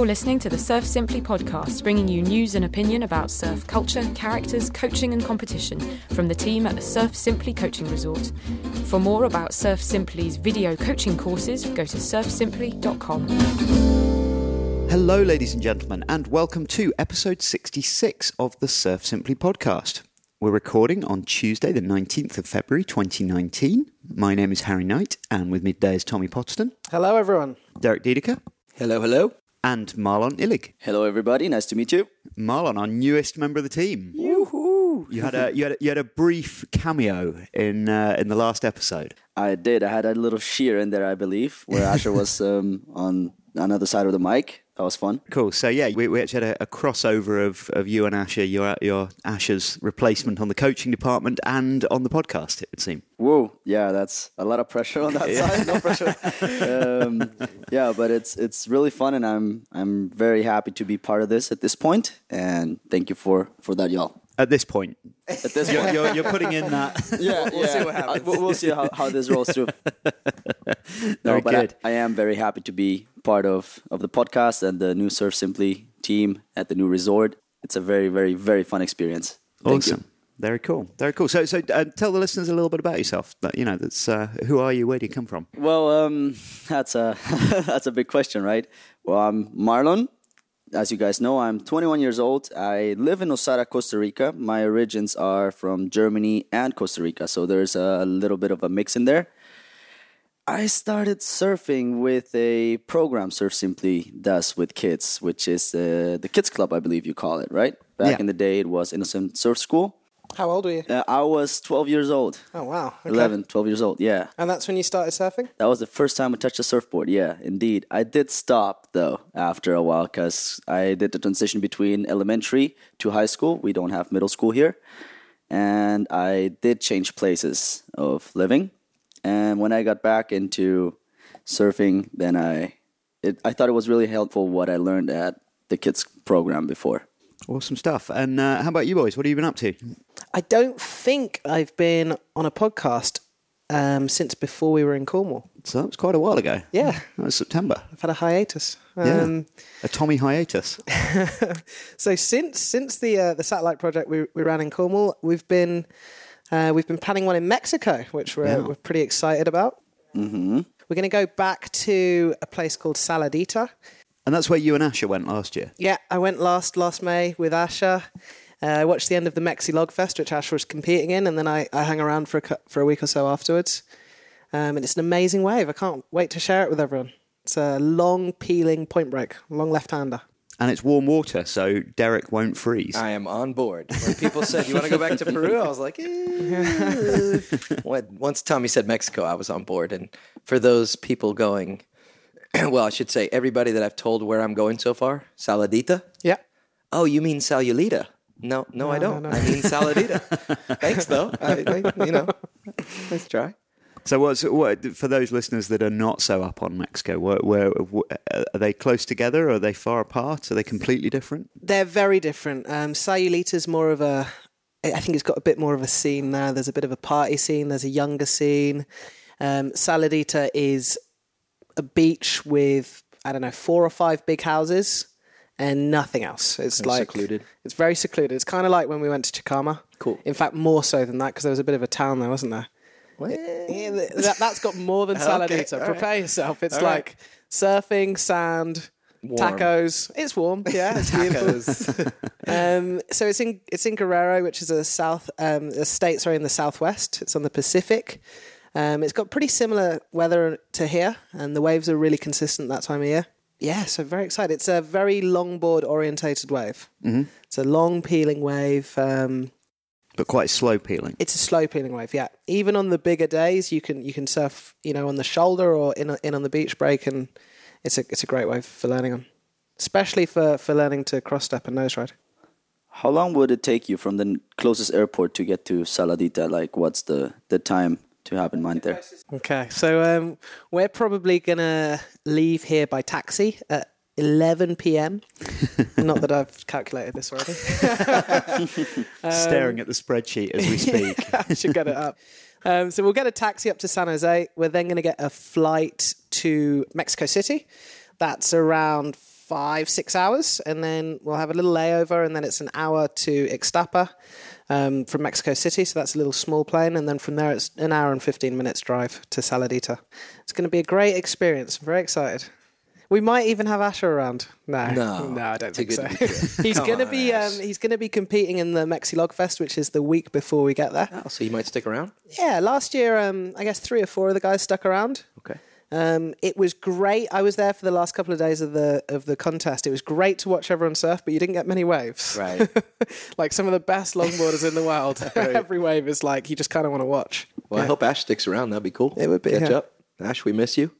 You're listening to the Surf Simply podcast, bringing you news and opinion about surf culture, characters, coaching, and competition from the team at the Surf Simply Coaching Resort. For more about Surf Simply's video coaching courses, go to surfsimply.com. Hello, ladies and gentlemen, and welcome to episode 66 of the Surf Simply podcast. We're recording on Tuesday, the 19th of February 2019. My name is Harry Knight, and with me today is Tommy Potterston, Hello, everyone. Derek Dedeker, Hello, hello. And Marlon Illig. Hello, everybody. Nice to meet you. Marlon, our newest member of the team. You had a you had a, you had a brief cameo in uh, in the last episode. I did. I had a little sheer in there, I believe, where Asher was um, on another side of the mic. That was fun. Cool. So yeah, we, we actually had a, a crossover of, of you and Asher, your your Asher's replacement on the coaching department and on the podcast. It would seem. Whoa, yeah, that's a lot of pressure on that side. No pressure. um, yeah, but it's it's really fun, and I'm I'm very happy to be part of this at this point. And thank you for for that, y'all. At this point, At this you're, point, you're, you're putting in that. yeah, we'll see what happens. We'll, we'll see how, how this rolls through. Very no, but good. I, I am very happy to be part of of the podcast and the new Surf Simply team at the new resort. It's a very, very, very fun experience. Thank you. Awesome. Very cool. Very cool. So, so uh, tell the listeners a little bit about yourself. But, you know, that's uh, who are you? Where do you come from? Well, um, that's a that's a big question, right? Well, I'm Marlon. As you guys know, I'm 21 years old. I live in Nosara, Costa Rica. My origins are from Germany and Costa Rica, so there's a little bit of a mix in there. I started surfing with a program Surf Simply does with kids, which is uh, the Kids Club, I believe you call it, right? Back Yeah. in the day, it was Innocent Surf School. How old were you? Uh, I was 12 years old, Oh, wow. Okay. 11, 12 years old, yeah. And that's when you started surfing? That was the first time I touched a surfboard. Yeah, indeed. I did stop though after a while because I did the transition between elementary to high school. We don't have middle school here, and I did change places of living. And when I got back into surfing, then I it, I thought it was really helpful what I learned at the kids program before. Awesome stuff. And uh, how about you boys? What have you been up to? I don't think I've been on a podcast um, since before we were in Cornwall. So that was quite a while ago. Yeah. That was September. I've had a hiatus. Yeah. Um, A Tommy hiatus. So since since the uh, the satellite project we, we ran in Cornwall, we've been uh, we've been planning one in Mexico, which we're Yeah. we're pretty excited about. Mm-hmm. We're going to go back to a place called Saladita. And that's where you and Asher went last year. Yeah, I went last last May with Asher. Uh, I watched the end of the Mexi Log Fest, which Asher was competing in, and then I, I hung around for a, for a week or so afterwards. Um, and it's an amazing wave. I can't wait to share it with everyone. It's a long peeling point break, long left hander. And it's warm water, so Derek won't freeze. I am on board. When people said, "You want to go back to Peru?" I was like, eh. when, once Tommy said Mexico, I was on board. And for those people going, well, I should say everybody that I've told where I'm going so far, Saladita. Yeah. Oh, you mean Sayulita? No, no, I don't. no. I mean Saladita. Thanks, though. I, I, you know, let's try. So, what's, what, for those listeners that are not so up on Mexico, where, where, where- are they close together? Are they far apart? Are they completely different? They're very different. Um, Sayulita's more of a, I think it's got a bit more of a scene now. There's a bit of a party scene. There's a younger scene. Um, Saladita is a beach with I don't know four or five big houses and nothing else. It's like secluded. It's very secluded. It's kind of like when we went to Chicama. Cool. In fact, more so than that because there was a bit of a town there, wasn't there? Yeah, that, that's got more than Saladita. right. Prepare yourself. It's All like surfing, sand, Warm. tacos. It's warm. Yeah, it's beautiful. um, so it's in it's in Guerrero, which is a south um, a state sorry in the southwest. It's on the Pacific. Um, it's got pretty similar weather to here, and the waves are really consistent that time of year. Yeah, so very excited. It's a very longboard orientated wave. Mm-hmm. It's a long peeling wave. Um, But quite slow peeling. it's a slow peeling wave. Yeah, even on the bigger days, you can you can surf, you know, on the shoulder or in in on the beach break, and it's a it's a great wave for learning on, especially for for learning to cross step and nose ride. How long would it take you from the closest airport to get to Saladita? Like, what's the, the time to have in mind there? Okay, so um, we're probably gonna leave here by taxi at 11 p.m. Not that I've calculated this already. Staring at the spreadsheet as we speak. I should get it up. Um, so we'll get a taxi up to San Jose. We're then going to get a flight to Mexico City. That's around five, six hours, and then we'll have a little layover, and then it's an hour to Ixtapa um, from Mexico City. So that's a little small plane, and then from there it's an hour and fifteen minutes drive to Saladita. It's going to be a great experience. I'm very excited. We might even have Asher around. No, No, no, I don't think so. good to be true. he's going to be um, he's going to be competing in the Mexi Log Fest, which is the week before we get there. Oh, so you might stick around? Yeah, last year, um, I guess three or four of the guys stuck around. Okay. Um, it was great. I was there for the last couple of days of the of the contest. It was great to watch everyone surf, but you didn't get many waves. Right. like some of the best longboarders in the world. Every wave is like you just kind of want to watch. Well, I hope Ash sticks around. That'd be cool. It would be, Catch yeah. up. Ash, we miss you.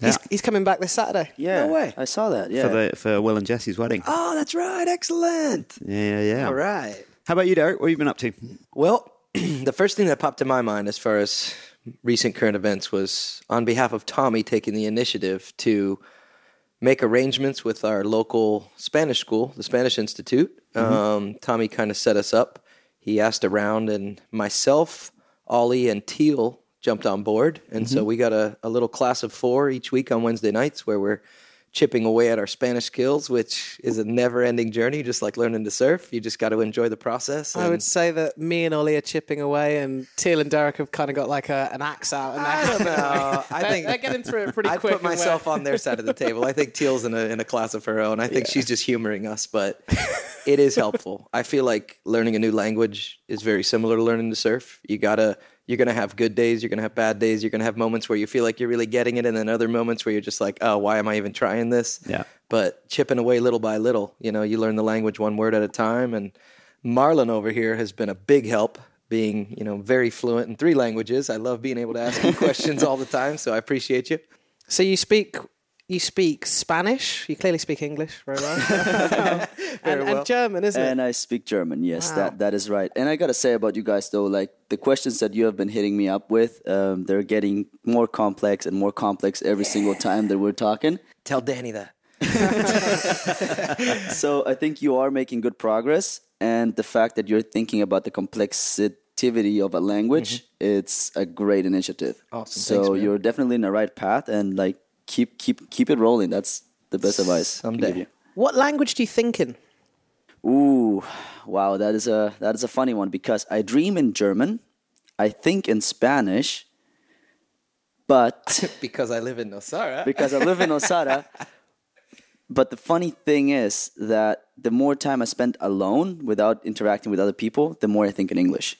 He's, he's coming back this Saturday. Yeah, No way. I saw that. Yeah, for the for Will and Jesse's wedding. Oh, that's right. Excellent. Yeah, yeah. All right. How about you, Derek? What have you been up to? Well, the first thing that popped to my mind as far as recent current events was on behalf of Tommy taking the initiative to make arrangements with our local Spanish school, the Spanish Institute. Um, Tommy kind of set us up. He asked around, and myself, Ollie, and Teal jumped on board. And so we got a, a little class of four each week on Wednesday nights where we're chipping away at our Spanish skills, which is a never ending journey, just like learning to surf. You just got to enjoy the process. I would say that me and Ollie are chipping away, and Teal and Derek have kind of got like a, an axe out. And I don't know. I they're, think they're getting through it pretty I quick. put myself on their side of the table. I think Teal's in a in a class of her own. I think she's just humoring us, but it is helpful. I feel like learning a new language is very similar to learning to surf. You gotta you're gonna have good days, you're gonna have bad days, you're gonna have moments where you feel like you're really getting it, and then other moments where you're just like, oh, why am I even trying this? Yeah. But chipping away little by little, you know, you learn the language one word at a time. And Marlon over here has been a big help, being you know very fluent in three languages. I love being able to ask him questions all the time, so I appreciate you. So you speak you speak Spanish. You clearly speak English very well, and, and German, isn't and it? And I speak German. Yes, Wow. that that is right. And I gotta say about you guys though, like the questions that you have been hitting me up with, um, they're getting more complex and more complex every single time that we're talking. Tell Danny that. So I think you are making good progress, and the fact that you're thinking about the complexity of a language, it's a great initiative. Mm-hmm. Awesome. So Thanks, you're definitely in the right path, and like keep keep keep it rolling. That's the best advice. Someday. give you. What language do you think in? Ooh, wow, that is a that is a funny one because I dream in German, I think in Spanish, but Because I live in Nosara. because I live in Osaka. But the funny thing is that the more time I spend alone without interacting with other people, the more I think in English.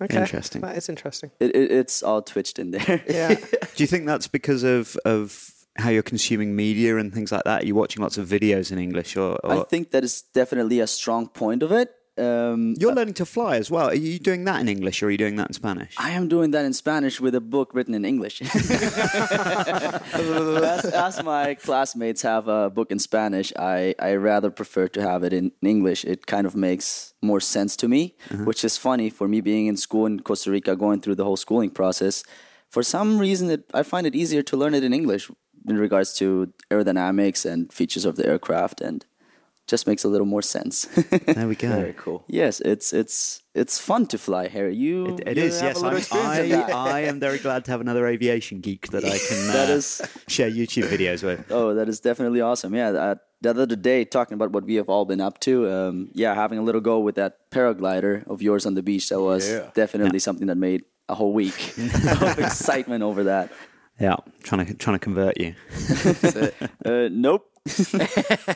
Okay. Interesting. That is interesting. It, it, it's all twitched in there. Yeah. Do you think that's because of of how you're consuming media and things like that? Are you watching lots of videos in English, or, I think that is definitely a strong point of it. Um, you're learning to fly as well? Are you doing that in English, or are you doing that in Spanish? I am doing that in Spanish with a book written in English. as, as my classmates have a book in Spanish, I, I rather prefer to have it in English. It kind of makes more sense to me, which is funny for me being in school in Costa Rica, going through the whole schooling process. For some reason, it, I find it easier to learn it in English in regards to aerodynamics and features of the aircraft, and just makes a little more sense. There we go. Very cool. yes, it's it's it's fun to fly, Harry. You It you is, yes. I'm, I. I am very glad to have another aviation geek that I can uh, That is- share YouTube videos with. Oh, that is definitely awesome. Yeah, uh, the other day talking about what we have all been up to. Um, yeah, having a little go with that paraglider of yours on the beach. That was Yeah. definitely something that made a whole week of excitement over that. Yeah, trying to trying to convert you. Uh, nope.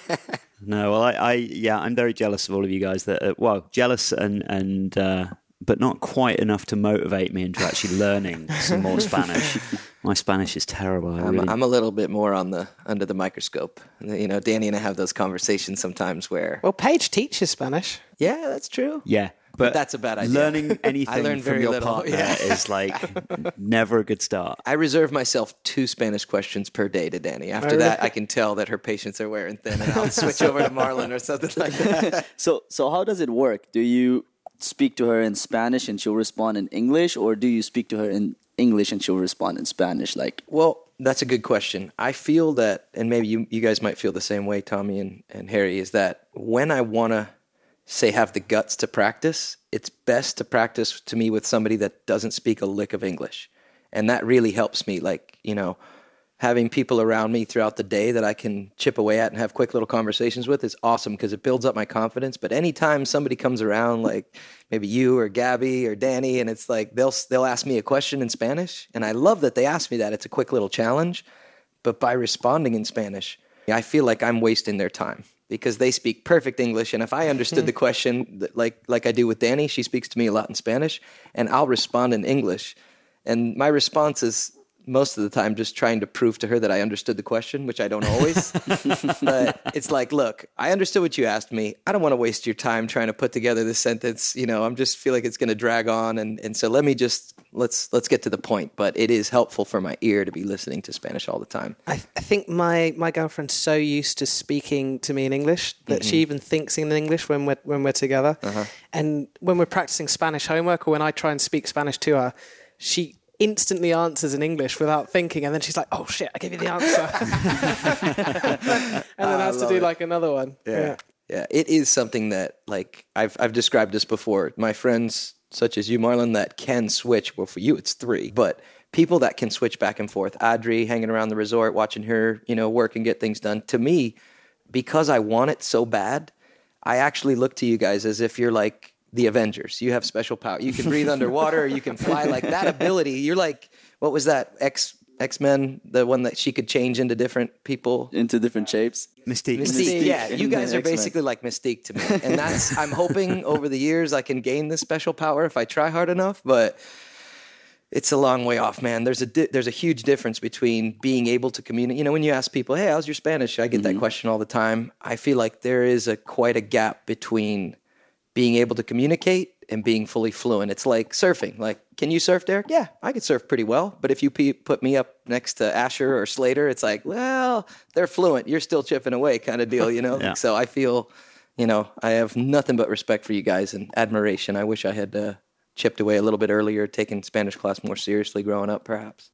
No, well, I, I yeah, I'm very jealous of all of you guys. That uh, well, jealous and and uh, but not quite enough to motivate me into actually learning some more Spanish. My Spanish is terrible. I I'm, really- I'm a little bit more on the under the microscope. You know, Danny and I have those conversations sometimes where, Well, Paige teaches Spanish. yeah, that's true. yeah, but that's a bad idea. Learning anything learned from very your little, partner yeah. is like never a good start. I reserve myself two Spanish questions per day to Danny. After that, I can tell that her patience are wearing thin, and I'll switch over to Marlon or something like that. So so how does it work? Do you speak to her in Spanish and she'll respond in English, or do you speak to her in English and she'll respond in Spanish? Like Well, that's a good question. I feel that, and maybe you, you guys might feel the same way, Tommy and, and Harry, is that when I want to say have the guts to practice, it's best to practice to me with somebody that doesn't speak a lick of English. And that really helps me, like, you know, having people around me throughout the day that I can chip away at and have quick little conversations with is awesome because it builds up my confidence. But anytime somebody comes around, like maybe you or Gabby or Danny, and it's like they'll they'll ask me a question in Spanish, and I love that they ask me that. It's a quick little challenge, but by responding in Spanish, I feel like I'm wasting their time because they speak perfect English. And if I understood the question like like I do with Danny, she speaks to me a lot in Spanish, and I'll respond in English. And my response is most of the time just trying to prove to her that I understood the question, which I don't always. but it's like, look, I understood what you asked me. I don't want to waste your time trying to put together this sentence. You know, I'm just feel like it's going to drag on, and and so let me just let's let's get to the point. But it is helpful for my ear to be listening to Spanish all the time. I, I think my, my girlfriend's so used to speaking to me in English that she mm-hmm. even thinks in English when we're when we're together. Uh-huh. And when we're practicing Spanish homework or when I try and speak Spanish to her, she instantly answers in English without thinking, and then she's like, "Oh shit, I gave you the answer," and then has to do like another one. Yeah. Yeah, it is something that like I've I've described this before. My friends such as you, Marlon, that can switch. Well, for you, it's three, but people that can switch back and forth. Adri hanging around the resort, watching her, you know, work and get things done. To me, because I want it so bad, I actually look to you guys as if you're like the Avengers. You have special power. You can breathe underwater. You can fly. Like that ability. You're like what was that X X Men? The one that she could change into different people. into different shapes. Mystique. Mystique, yeah. You guys are X-Men. basically like Mystique to me, and that's I'm hoping over the years I can gain this special power if I try hard enough, but. It's a long way off, man. There's a di- there's a huge difference between being able to communicate. You know, when you ask people, "Hey, how's your Spanish?" I get that mm-hmm. question all the time. I feel like there is a quite a gap between being able to communicate and being fully fluent. It's like surfing. Like, can you surf, Derek? Yeah, I could surf pretty well. But if you pe- put me up next to Asher or Slater, it's like, well, they're fluent. You're still chipping away, kind of deal, you know. Yeah. So I feel, you know, I have nothing but respect for you guys and admiration. I wish I had uh, chipped away a little bit earlier, taken Spanish class more seriously growing up, perhaps.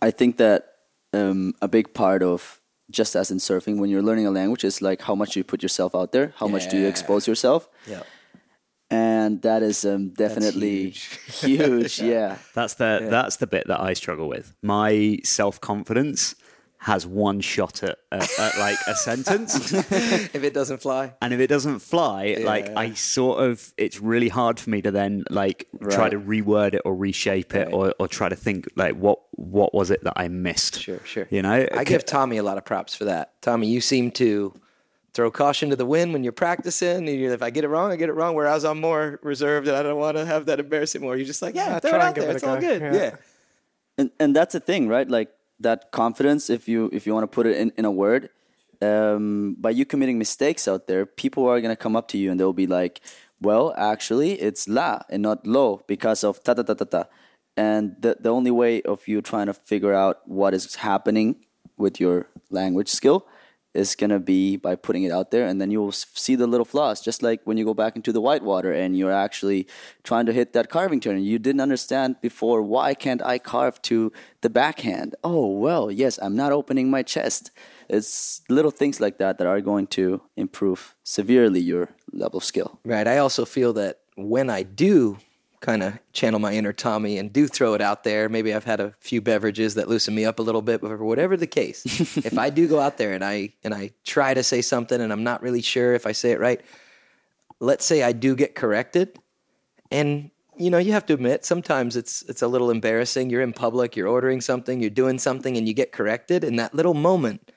I think that um, a big part of just as in surfing, when you're learning a language, is like how much you put yourself out there, how much do you expose yourself, Yeah. And that is um, definitely huge. yeah. That's the that's the bit that I struggle with. My self confidence has one shot at, at, at like a sentence, if it doesn't fly. and if it doesn't fly, like I sort of, it's really hard for me to then like try to reword it or reshape it or, or try to think like what what was it that I missed? Sure, sure. You know, I give Tommy a lot of props for that. Tommy, you seem to throw caution to the wind when you're practicing. And you're, if I get it wrong, I get it wrong. Whereas I'm more reserved and I don't want to have that embarrassing more. You're just like, yeah, Yeah, throw it out there. it It's all go. good. Yeah. Yeah. and and that's the thing, right? Like that confidence. If you if you want to put it in, in a word, um, by you committing mistakes out there, people are gonna come up to you and they'll be like, "Well, actually, it's la and not lo because of ta ta ta ta ta." And the the only way of you trying to figure out what is happening with your language skill is gonna be by putting it out there, and then you'll see the little flaws. Just like when you go back into the whitewater and you're actually trying to hit that carving turn, you didn't understand before why can't I carve to the backhand? Oh well, yes, I'm not opening my chest. It's little things like that that are going to improve severely your level of skill. Right. I also feel that when I do kind of channel my inner Tommy and do throw it out there, maybe I've had a few beverages that loosen me up a little bit, but whatever the case, if I do go out there and I and I try to say something and I'm not really sure if I say it right, let's say I do get corrected and you know, you have to admit sometimes it's it's a little embarrassing. You're in public, you're ordering something, you're doing something and you get corrected and that little moment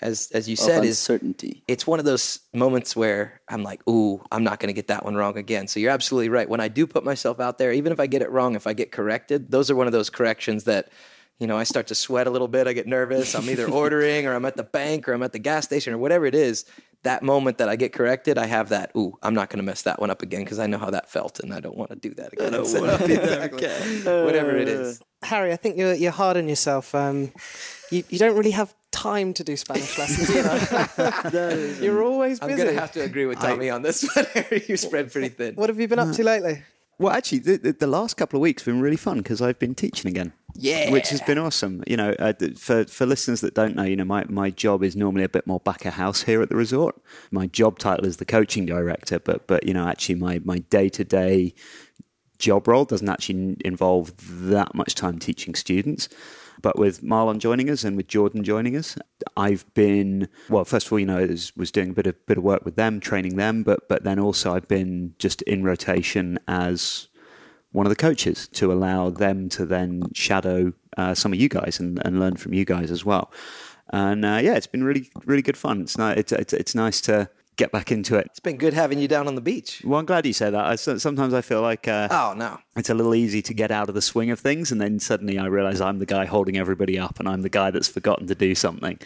as as you said is uncertainty. it's one of those moments where I'm like, ooh, I'm not going to get that one wrong again. So you're absolutely right. When I do put myself out there, even if I get it wrong, if I get corrected, those are one of those corrections that, you know, I start to sweat a little bit. I get nervous. I'm either ordering or I'm at the bank or I'm at the gas station or whatever it is. That moment that I get corrected, I have that, ooh, I'm not going to mess that one up again because I know how that felt and I don't want to do that again. So- exactly. Whatever it is. Harry, I think you're you're hard on yourself. Um, you you don't really have time to do Spanish lessons either. you're always I'm busy. going to have to agree with Tommy on this one. you spread pretty thin. What have you been up to lately? Well, actually, the, the, the last couple of weeks have been really fun because I've been teaching again. Yeah. Which has been awesome. You know, uh, for, for listeners that don't know, you know, my, my job is normally a bit more back of house here at the resort. My job title is the coaching director, but, but you know, actually my, my day-to-day job role doesn't actually involve that much time teaching students. But with Marlon joining us and with Jordan joining us, I've been well. First of all, you know, was, was doing a bit of bit of work with them, training them, but but then also I've been just in rotation as one of the coaches to allow them to then shadow uh, some of you guys and, and learn from you guys as well. And uh, yeah, it's been really really good fun. It's. It's, it's, it's nice to get back into it. It's been good having you down on the beach. Well, I'm glad you say that. I, sometimes I feel like uh, Oh no. it's a little easy to get out of the swing of things, and then suddenly I realize I'm the guy holding everybody up, and I'm the guy that's forgotten to do something.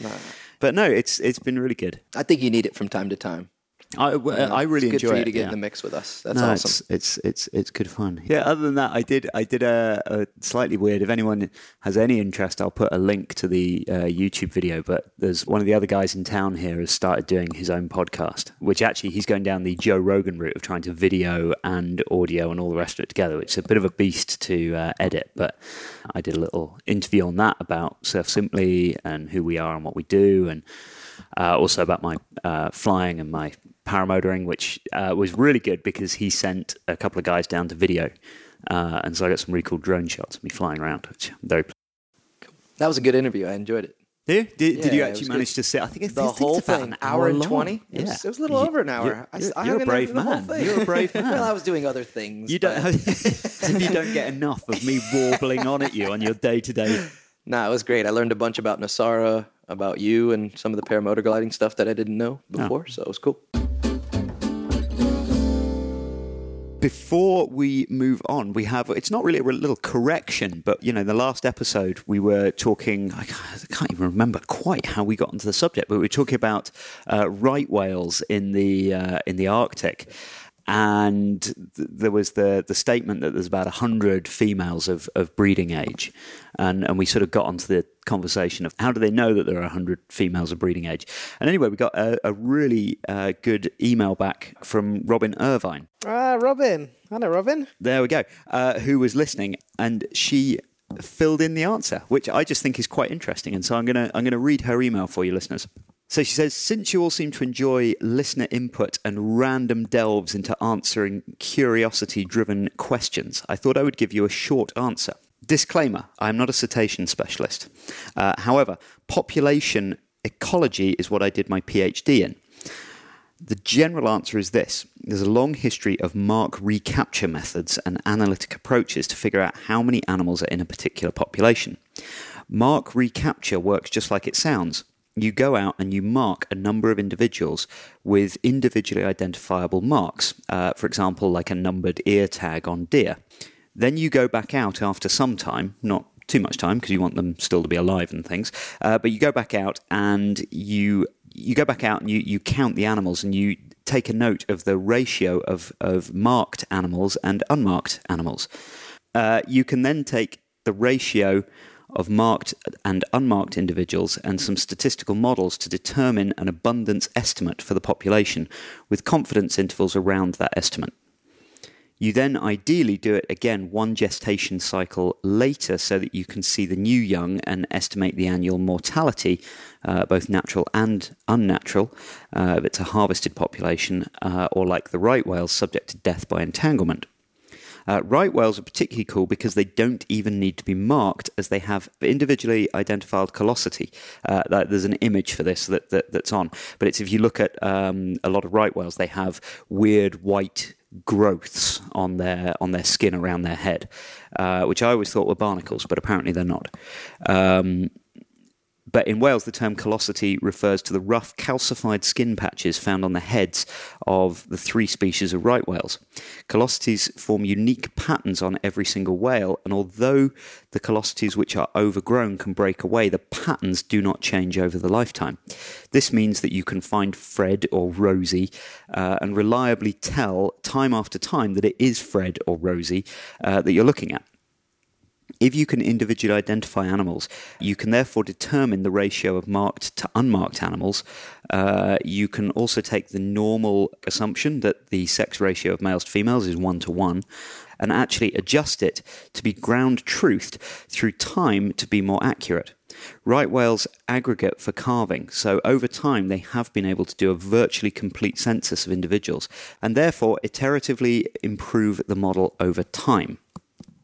But no, it's it's been really good. I think you need it from time to time. I, I really it's good enjoy for you it. to get yeah. in the mix with us. That's no, awesome. it's, it's it's it's good fun. Yeah. Other than that, I did I did a, a slightly weird. If anyone has any interest, I'll put a link to the uh, YouTube video. But there's one of the other guys in town here has started doing his own podcast, which actually he's going down the Joe Rogan route of trying to video and audio and all the rest of it together. It's a bit of a beast to uh, edit, but I did a little interview on that about Surf Simply and who we are and what we do, and uh, also about my uh, flying and my paramotoring, which uh, was really good because he sent a couple of guys down to video. Uh, and so I got some really cool drone shots of me flying around, which I'm very pleased. That was a good interview. I enjoyed it. Did, did, did Yeah, you actually manage good. to sit? I think it's The I think whole it's about thing, an hour and long. 20? It Yeah. was- it was a little over an hour. You're, I- you're- I a brave for the whole man. You're a brave man. well, I was doing other things. you don't. if you don't get enough of me warbling on at you on your day to day. Nah, it was great. I learned a bunch about Nosara, about you, and some of the paramotor gliding stuff that I didn't know before. So it was cool. Before we move on, we have it's not really a little correction, but you know, the last episode we were talking. I can't, I can't even remember quite how we got onto the subject, but we were talking about uh, right whales in the uh, in the Arctic. And th- there was the, the statement that there's about 100 females of, of breeding age. And, and we sort of got onto the conversation of how do they know that there are 100 females of breeding age. And anyway, we got a, a really uh, good email back from Robin Irvine. Ah, Robin. I know Robin. There we go. Uh, who was listening, and she filled in the answer, which I just think is quite interesting. And so I'm gonna I'm gonna read her email for you, listeners. So she says, since you all seem to enjoy listener input and random delves into answering curiosity driven questions, I thought I would give you a short answer. Disclaimer I am not a cetacean specialist. Uh, however, population ecology is what I did my PhD in. The general answer is this there's a long history of mark recapture methods and analytic approaches to figure out how many animals are in a particular population. Mark recapture works just like it sounds. You go out and you mark a number of individuals with individually identifiable marks, uh, for example, like a numbered ear tag on deer. Then you go back out after some time, not too much time because you want them still to be alive and things. Uh, but you go back out and you you go back out and you, you count the animals and you take a note of the ratio of, of marked animals and unmarked animals. Uh, you can then take the ratio of marked and unmarked individuals and some statistical models to determine an abundance estimate for the population with confidence intervals around that estimate. You then ideally do it again one gestation cycle later so that you can see the new young and estimate the annual mortality, uh, both natural and unnatural, uh, if it's a harvested population, uh, or like the right whales, subject to death by entanglement. Uh, right whales are particularly cool because they don't even need to be marked as they have individually identified callosity. Uh, there's an image for this that, that, that's on. But it's if you look at um, a lot of right whales, they have weird white growths on their on their skin around their head, uh, which I always thought were barnacles, but apparently they're not. Um, but in whales, the term callosity refers to the rough calcified skin patches found on the heads of the three species of right whales. Callosities form unique patterns on every single whale, and although the callosities which are overgrown can break away, the patterns do not change over the lifetime. This means that you can find Fred or Rosie uh, and reliably tell time after time that it is Fred or Rosie uh, that you're looking at. If you can individually identify animals, you can therefore determine the ratio of marked to unmarked animals. Uh, you can also take the normal assumption that the sex ratio of males to females is one to one and actually adjust it to be ground truthed through time to be more accurate. Right whales aggregate for calving, so over time they have been able to do a virtually complete census of individuals and therefore iteratively improve the model over time.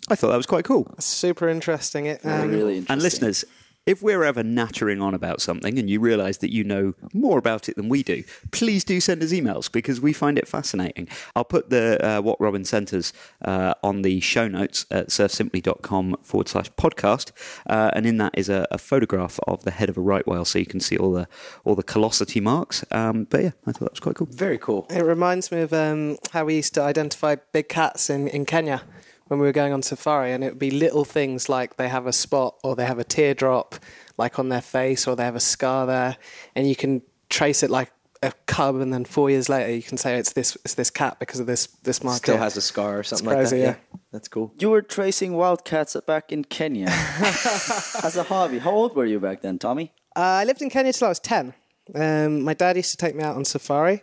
I thought that was quite cool. Super interesting. It um, really interesting. And listeners, if we're ever nattering on about something and you realise that you know more about it than we do, please do send us emails because we find it fascinating. I'll put the uh, what Robin sent us uh, on the show notes at surfsimply.com forward slash podcast, uh, and in that is a, a, photograph of the head of a right whale, so you can see all the all the callosity marks. Um, but yeah, I thought that was quite cool. Very cool. It reminds me of um, how we used to identify big cats in, in Kenya when we were going on safari, and it would be little things like they have a spot or they have a teardrop, like on their face, or they have a scar there, and you can trace it like a cub, and then four years later you can say it's this it's this cat because of this this mark. Still has a scar or something crazy, like that. yeah. that's cool. You were tracing wildcats back in Kenya as a hobby. How old were you back then, Tommy? Uh, I lived in Kenya till I was 10. Um, my dad used to take me out on safari.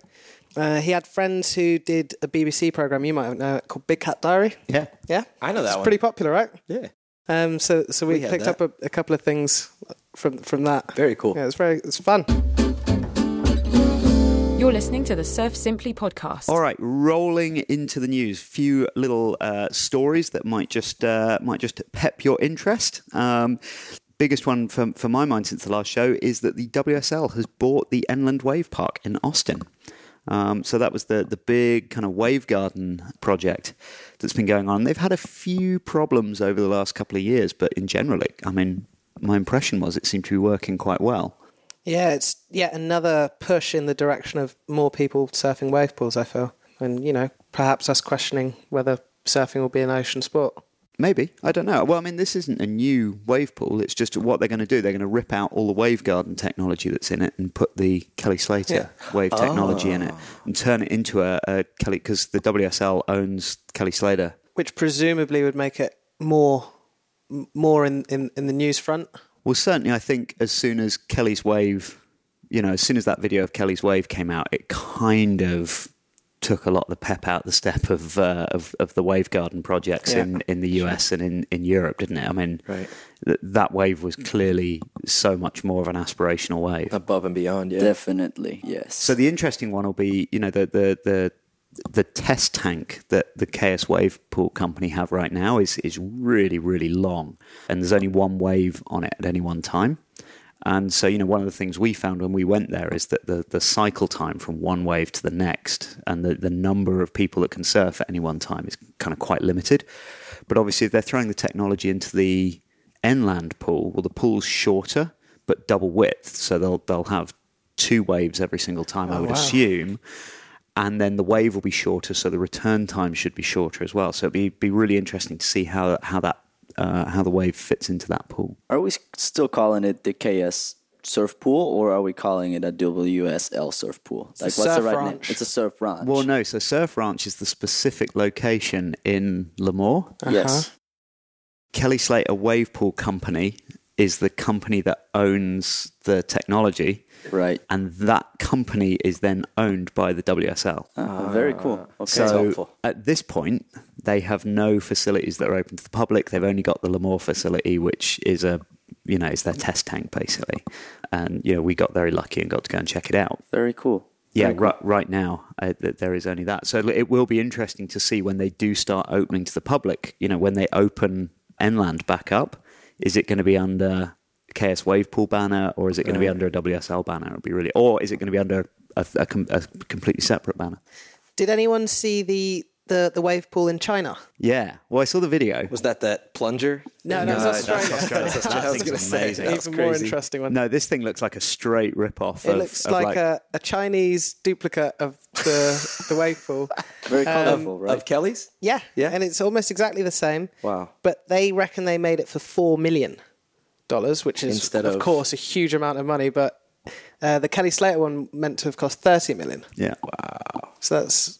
Uh, he had friends who did a BBC program you might know it called Big Cat Diary. Yeah. Yeah, I know that it's one. pretty popular, right? Yeah, Um, so so we, We picked that. up a, a couple of things from from that. very cool. Yeah, it's very it's fun. You're listening to the Surf Simply podcast. All right, rolling into the news. Few little uh, stories that might just uh, might just pep your interest. Um, biggest one for, for my mind since the last show is that the WSL has bought the NLand Wave Park in Austin. Um, so that was the the big kind of wave garden project that's been going on. They've had a few problems over the last couple of years, but in general, it, I mean, my impression was it seemed to be working quite well. Yeah, it's yet another push in the direction of more people surfing wave pools. I feel, and you know, perhaps us questioning whether surfing will be an ocean sport. Maybe I don't know. Well, I mean, this isn't a new wave pool. It's just what they're going to do. They're going to rip out all the wave garden technology that's in it and put the Kelly Slater wave technology in it ah. and turn it into a, a Kelly because the WSL owns Kelly Slater. which presumably would make it more more in, in, in the news front. Well, certainly, I think as soon as Kelly's wave, you know, as soon as that video of Kelly's wave came out, it kind of took a lot of the pep out the step of uh, of, of the wave garden projects Yeah. in, in the US and in, in Europe, didn't it? I mean, Right. th- that wave was clearly so much more of an aspirational wave. Above and beyond. Yeah. Definitely, yes. So the interesting one will be, you know, the the the the test tank that the KS Wave Pool Company have right now is is really really long, and there's only one wave on it at any one time. And so, you know, one of the things we found when we went there is that the, the cycle time from one wave to the next and the, the number of people that can surf at any one time is kind of quite limited. But obviously, if they're throwing the technology into the NLand pool, well, the pool's shorter but double width, so they'll they'll have two waves every single time. Oh, I would wow. assume, and then the wave will be shorter, so the return time should be shorter as well. So it'd be be really interesting to see how how that uh, how the wave fits into that pool. are we still calling it the KS surf pool, or are we calling it a WSL surf pool? a surf name? ranch. Name? It's a surf ranch. Well, no. So Surf Ranch is the specific location in Lemoore. Yes. Kelly Slater Wave Pool Company is the company that owns the technology, Right. and that company is then owned by the WSL. Ah, very cool. Okay. So at this point, they have no facilities that are open to the public. They've only got the Lemoore facility, which is a you know, it's their test tank basically. And you know, we got very lucky and got to go and check it out. very cool. Yeah, cool. right, right now uh, there is only that. So it will be interesting to see when they do start opening to the public. You know, when they open NLand back up, is it going to be under KS Wavepool banner or is it going to be under a WSL banner? It'll be really, or is it going to be under a, a, a completely separate banner? Did anyone see the, the, the wave pool in China? Yeah. Well, I saw the video. Was that that plunger? No, no, it's Australia. That's I was thing's gonna say, amazing. that It's was a more interesting one. No, this thing looks like a straight rip off. it of, looks of like, a, a Chinese duplicate of the the wave pool. Very Um, colorful, right? Of Kelly's? Yeah, Yeah. and it's almost exactly the same. Wow. But they reckon they made it for four million dollars, which is Instead of of- course a huge amount of money. But uh, the Kelly Slater one meant to have cost thirty million. yeah. Wow. So that's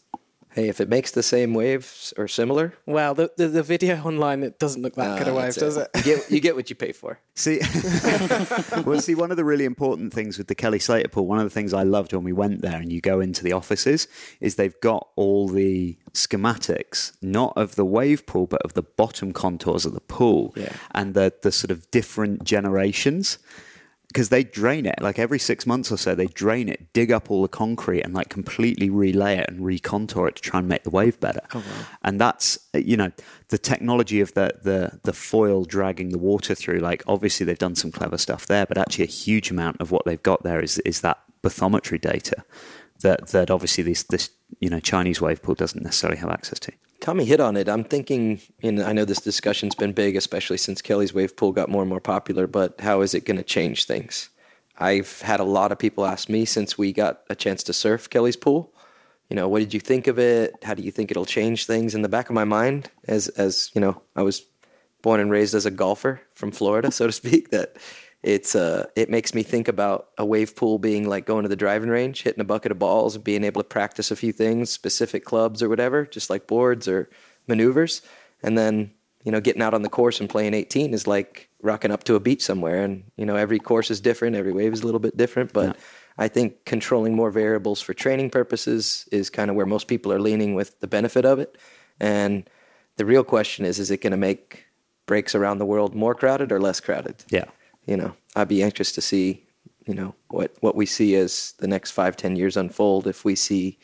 Hey, if it makes the same waves or similar, well, the the, the video online it doesn't look that good a uh, wave, that's does it? You get, you get what you pay for. See, well, see, one of the really important things with the Kelly Slater pool, one of the things I loved when we went there and you go into the offices, is they've got all the schematics, not of the wave pool, but of the bottom contours of the pool Yeah. and the, the sort of different generations. Because they drain it like every six months or so they drain it dig up all the concrete and like completely relay it and recontour it to try and make the wave better. Oh, and that's you know the technology of the, the the foil dragging the water through like obviously they've done some clever stuff there but actually a huge amount of what they've got there is is that bathymetry data that that obviously this this you know Chinese wave pool doesn't necessarily have access to Tommy hit on it. I'm thinking, and I know this discussion's been big, especially since Kelly's wave pool got more and more popular, but how is it going to change things? I've had a lot of people ask me since we got a chance to surf Kelly's pool, you know, what did you think of it? How do you think it'll change things? In the back of my mind, as, as you know, I was born and raised as a golfer from Florida, so to speak, that it's uh, it makes me think about a wave pool being like going to the driving range, hitting a bucket of balls, and being able to practice a few things, specific clubs or whatever, just like boards or maneuvers, and then you know getting out on the course and playing 18 is like rocking up to a beach somewhere, and you know every course is different, every wave is a little bit different, but. Yeah. I think controlling more variables for training purposes is kind of where most people are leaning with the benefit of it. And the real question is is it going to make breaks around the world more crowded or less crowded? yeah you know, I'd be anxious to see, you know, what what we see as the next five, ten years unfold. If we see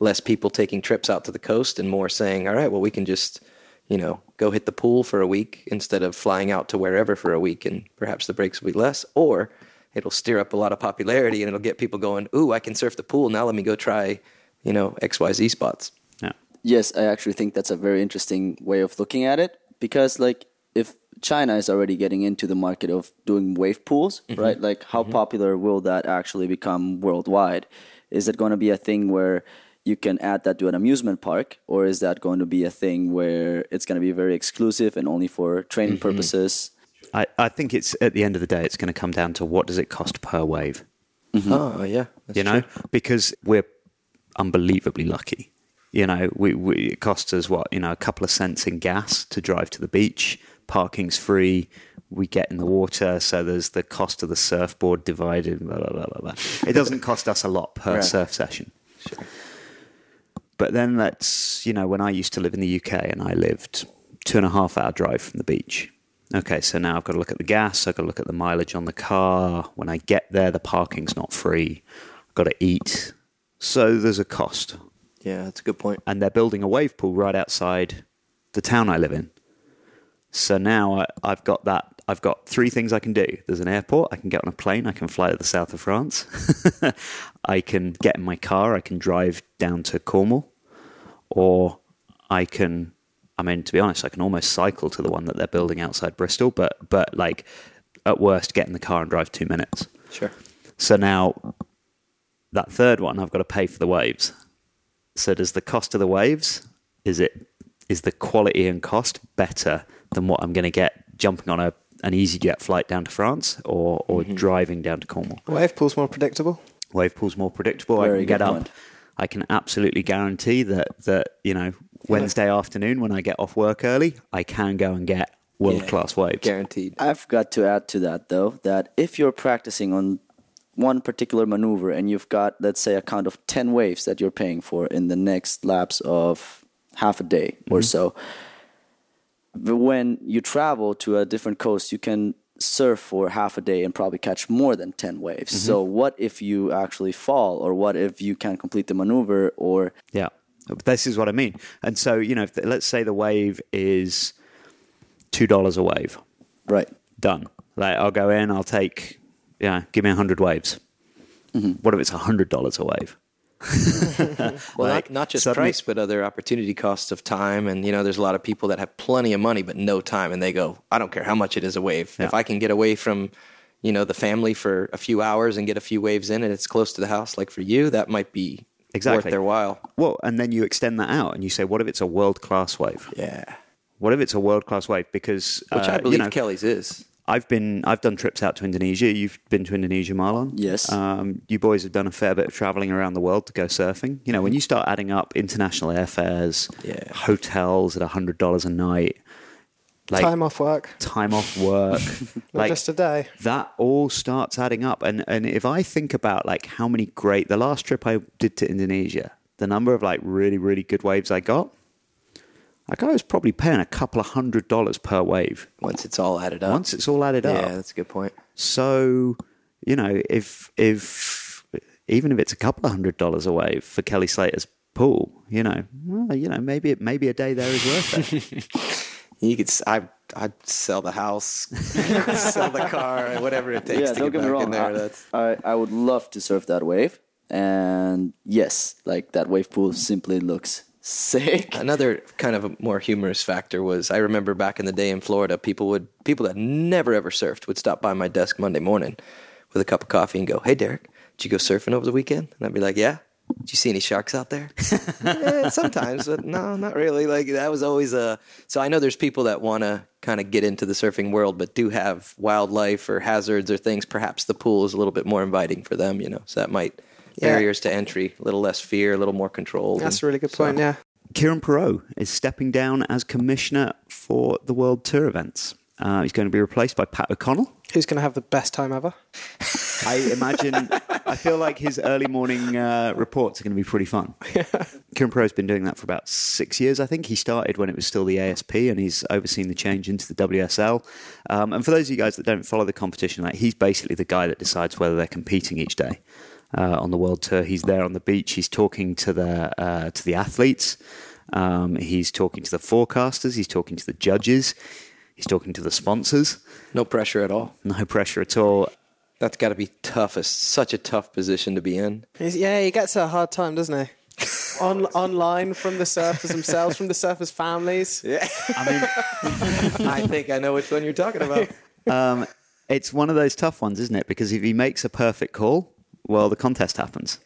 less people taking trips out to the coast and more saying, all right, well, we can just, you know, go hit the pool for a week instead of flying out to wherever for a week, and perhaps the breaks will be less, or it'll stir up a lot of popularity and it'll get people going, ooh, I can surf the pool now. Let me go try, you know, X Y Z spots. yeah Yes, I actually think that's a very interesting way of looking at it because, like, if China is already getting into the market of doing wave pools, mm-hmm. right? Like, how mm-hmm. popular will that actually become worldwide? Is it going to be a thing where you can add that to an amusement park, or is that going to be a thing where it's going to be very exclusive and only for training mm-hmm. purposes? I, I think it's at the end of the day it's going to come down to what does it cost per wave Oh, yeah. that's you know true. because we're unbelievably lucky you know we, we it costs us what you know a couple of cents in gas to drive to the beach parking's free we get in the water so there's the cost of the surfboard divided blah blah blah blah, blah. it doesn't cost us a lot per Right. surf session but then let's you know when i used to live in the uk and i lived two and a half hour drive from the beach okay so now i've got to look at the gas i've got to look at the mileage on the car when i get there the parking's not free i've got to eat so there's a cost Yeah, that's a good point. and they're building a wave pool right outside the town I live in. So now I, I've got that. I've got three things I can do. There's an airport. I can get on a plane. I can fly to the south of France. I can get in my car. I can drive down to Cornwall, or I can. I mean, to be honest, I can almost cycle to the one that they're building outside Bristol. But but like at worst, get in the car and drive two minutes. Sure. So now that third one, I've got to pay for the waves. So does the cost of the waves is it is the quality and cost better than what I'm going to get jumping on a an EasyJet flight down to France or or mm-hmm. driving down to Cornwall? Wave pool's more predictable. Wave pool's more predictable. I can get good up. point. I can absolutely guarantee that that you know Wednesday afternoon when I get off work early, I can go and get world class waves. Guaranteed. I've got to add to that though that if you're practicing on one particular maneuver and you've got let's say a count of 10 waves that you're paying for in the next lapse of half a day or mm-hmm. so when you travel to a different coast you can surf for half a day and probably catch more than 10 waves mm-hmm. so what if you actually fall or what if you can't complete the maneuver or Yeah, this is what I mean. And so you know, if the, let's say the wave is two dollars a wave, right done. Like I'll go in, I'll take, yeah, give me a hundred waves. Mm-hmm. What if it's a hundred dollars a wave? Well, Like, not, not just suddenly- price, but other opportunity costs of time. And, you know, there's a lot of people that have plenty of money, but no time. And they go, I don't care how much it is a wave. If I can get away from, you know, the family for a few hours and get a few waves in and it's close to the house, like for you, that might be Exactly. worth their while. Well, and then you extend that out and you say, what if it's a world class wave? Yeah. What if it's a world class wave? Because Which uh, I believe you know, Kelly's is. I've been I've done trips out to Indonesia. You've been to Indonesia, Marlon. Yes. Um, you boys have done a fair bit of traveling around the world to go surfing. You know, when you start adding up international airfares, Yeah. hotels at hundred dollars a night, like Time off work, time off work, like just a day. that all starts adding up. And and if I think about like how many great the last trip I did to Indonesia, the number of like really really good waves I got, like I was probably paying a couple of hundred dollars per wave Once it's all added up. once it's all added up. Yeah, that's a good point. So, you know, if if even if it's a couple of hundred dollars a wave for Kelly Slater's pool, you know, well, you know, maybe it maybe a day there is worth it. You could. I I'd sell the house, sell the car, whatever it takes yeah, to don't get get me wrong. there. I, I, I would love to surf that wave. And yes, like that wave pool simply looks sick. Another kind of a more humorous factor was I remember back in the day in Florida, people would people that never ever surfed would stop by my desk Monday morning with a cup of coffee and go, "Hey, Derek, did you go surfing over the weekend?" And I'd be like, "Yeah." Did you see any sharks out there? yeah, sometimes, but no, not really. Like that was always a. So I know there's people that want to kind of get into the surfing world, but do have wildlife or hazards or things. Perhaps the pool is a little bit more inviting for them, you know. So that might Yeah. barriers to entry, a little less fear, a little more control. That's a really good point. Yeah. Kieren Perrow is stepping down as commissioner for the World Tour events. Uh, he's going to be replaced by Pat O'Connell. Who's going to have the best time ever? I imagine. I feel like his early morning uh, reports are going to be pretty fun. Kieren Perrow's been doing that for about six years. I think he started when it was still the ASP, and he's overseen the change into the WSL. Um, and for those of you guys that don't follow the competition, like he's basically the guy that decides whether they're competing each day uh, on the World Tour. He's there on the beach. He's talking to the uh, to the athletes. Um, he's talking to the forecasters. He's talking to the judges. He's talking to the sponsors. No pressure at all. No pressure at all. That's got to be tough. It's such a tough position to be in. He's, yeah, he gets a hard time, doesn't he? On online from the surfers themselves, from the surfers' families. Yeah. I mean, I think I know which one you're talking about. um, it's one of those tough ones, isn't it? Because if he makes a perfect call, well, the contest happens.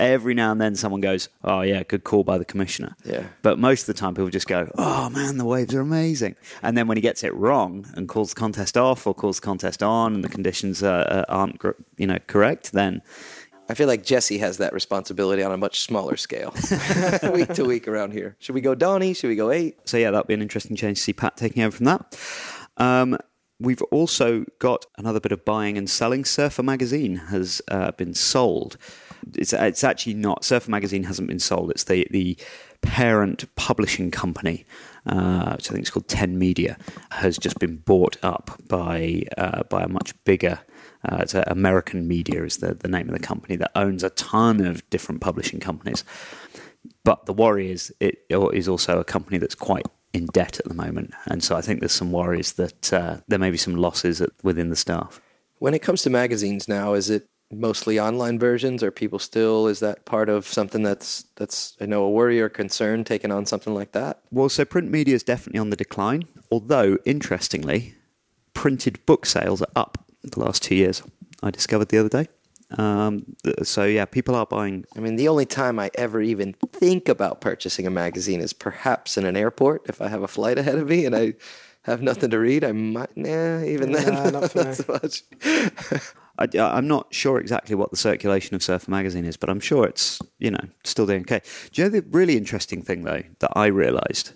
Every now and then, someone goes, "Oh yeah, good call by the commissioner." Yeah. But most of the time, people just go, "Oh man, the waves are amazing." And then when he gets it wrong and calls the contest off or calls the contest on, and the conditions uh, aren't, you know, correct, then I feel like Jesse has that responsibility on a much smaller scale, week to week around here. Should we go Donnie? Should we go eight? So yeah, that'll be an interesting change to see Pat taking over from that. Um, we've also got another bit of buying and selling. Surfer Magazine has uh, been sold. It's it's actually not Surfer Magazine hasn't been sold. It's the the parent publishing company, uh, which I think is called Ten Media, has just been bought up by uh, by a much bigger. Uh, it's American Media is the, the name of the company that owns a ton of different publishing companies. But the worry is it is also a company that's quite in debt at the moment, and so I think there's some worries that uh, there may be some losses at, within the staff. When it comes to magazines now, is it mostly online versions? Or people still? Is that part of something that's that's I know a worry or concern taking on something like that? Well, so print media is definitely on the decline. Although, interestingly, printed book sales are up the last two years. I discovered the other day. Um, so yeah, people are buying. I mean, the only time I ever even think about purchasing a magazine is perhaps in an airport if I have a flight ahead of me and I have nothing to read. I might, nah, even then, not not so much. I, I'm not sure exactly what the circulation of Surfer magazine is, but I'm sure it's you know still doing okay. Do you know the really interesting thing though that I realised?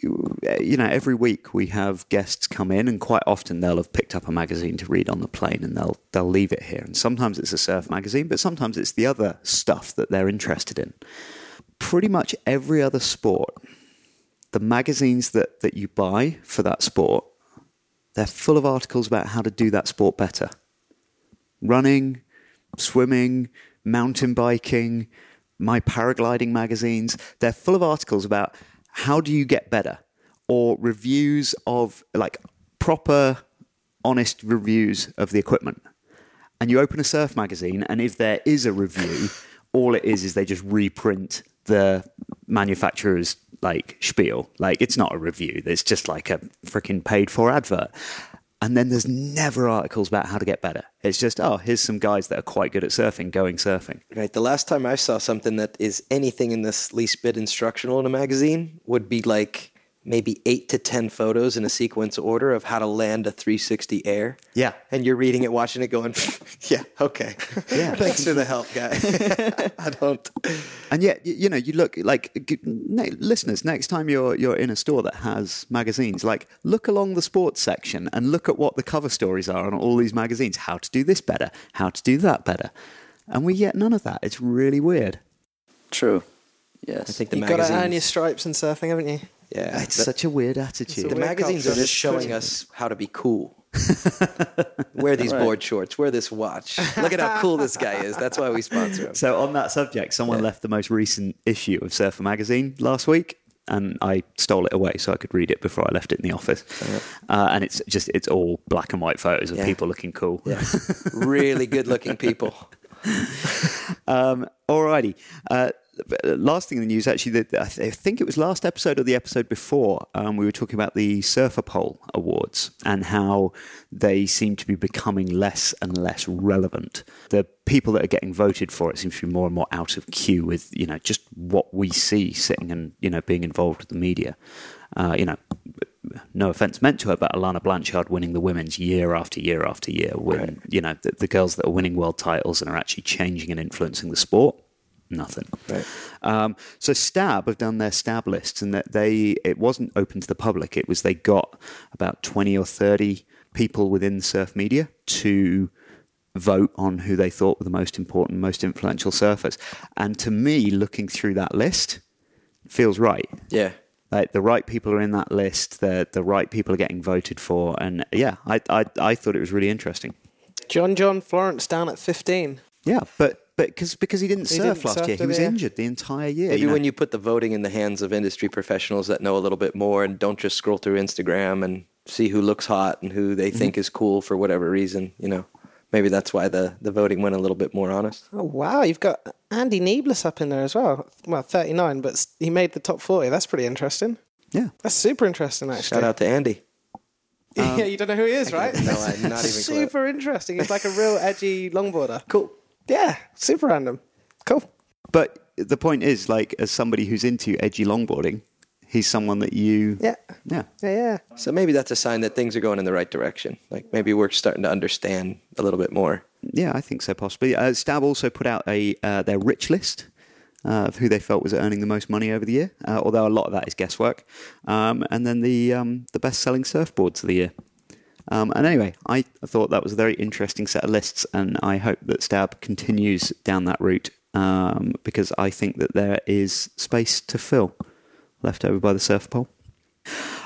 You know, every week we have guests come in, and quite often they'll have picked up a magazine to read on the plane, and they'll they'll leave it here. And sometimes it's a surf magazine, but sometimes it's the other stuff that they're interested in. Pretty much every other sport, the magazines that that you buy for that sport, they're full of articles about how to do that sport better running, swimming, mountain biking, my paragliding magazines. They're full of articles about how do you get better or reviews of like proper, honest reviews of the equipment. And you open a surf magazine, and if there is a review, all it is is they just reprint the manufacturer's like spiel. Like it's not a review, it's just like a freaking paid for advert. And then there's never articles about how to get better. It's just, oh, here's some guys that are quite good at surfing going surfing. Right. The last time I saw something that is anything in this least bit instructional in a magazine would be like maybe eight to 10 photos in a sequence order of how to land a 360 air. Yeah. And you're reading it, watching it, going, yeah, okay. Yeah. Thanks for the help, guy. I don't. And yet, you know, you look like listeners. Next time you're you're in a store that has magazines, like look along the sports section and look at what the cover stories are on all these magazines. How to do this better, how to do that better, and we get none of that. It's really weird. True. Yes. I think the You've got to earn your stripes in surfing, haven't you? Yeah. It's the, such a weird attitude. the weird magazines are just showing us how to be cool. Wear these board shorts. Wear this watch. Look at how cool this guy is. That's why we sponsor him. So on that subject, someone left the most recent issue of Surfer magazine last week, and I stole it away so I could read it before I left it in the office. Uh, and it's just it's all black and white photos of Yeah. people looking cool. Yeah. really good looking people. Um, alrighty. Uh, last thing in the news, actually, that I th- I think it was last episode or the episode before, um, we were talking about the Surfer Poll Awards and how they seem to be becoming less and less relevant. The people that are getting voted for it seems to be more and more out of queue with, you know, just what we see sitting and, you know, being involved with the media. Uh, you know, no offense meant to her, but Alana Blanchard winning the women's year after year after year. When, You know, the, the girls that are winning world titles and are actually changing and influencing the sport, nothing. Right. Um, so Stab have done their Stab lists, and that they it wasn't open to the public. It was they got about twenty or thirty people within surf media to vote on who they thought were the most important, most influential surfers. And to me, looking through that list, feels right. Yeah. Like the right people are in that list. The the right people are getting voted for, and yeah, I I, I thought it was really interesting. John John Florence down at 15. Yeah, but but because because he didn't He surf didn't last surf, year, he was he? Injured the entire year. Maybe you know? when you put the voting in the hands of industry professionals that know a little bit more and don't just scroll through Instagram and see who looks hot and who they mm-hmm. think is cool for whatever reason, you know, maybe that's why the, the voting went a little bit more honest. Oh, wow. You've got Andy Nieblas up in there as well. Well, 39, but he made the top 40. That's pretty interesting. yeah. That's super interesting, actually. Shout out to Andy. yeah, you don't know who he is, um, right? No, I'm not even super interesting. He's like a real edgy longboarder. Cool. Yeah, super random. Cool. But the point is, like, as somebody who's into edgy longboarding, he's someone that you, Yeah. yeah, Yeah, yeah. So maybe that's a sign that things are going in the right direction. Like maybe we're starting to understand a little bit more. yeah, I think so. Possibly. Uh, Stab also put out a uh, their rich list uh, of who they felt was earning the most money over the year. Uh, although a lot of that is guesswork. Um, and then the um, the best selling surfboards of the year. Um, and anyway, I thought that was a very interesting set of lists, and I hope that Stab continues down that route um, because I think that there is space to fill left over by the surf poll.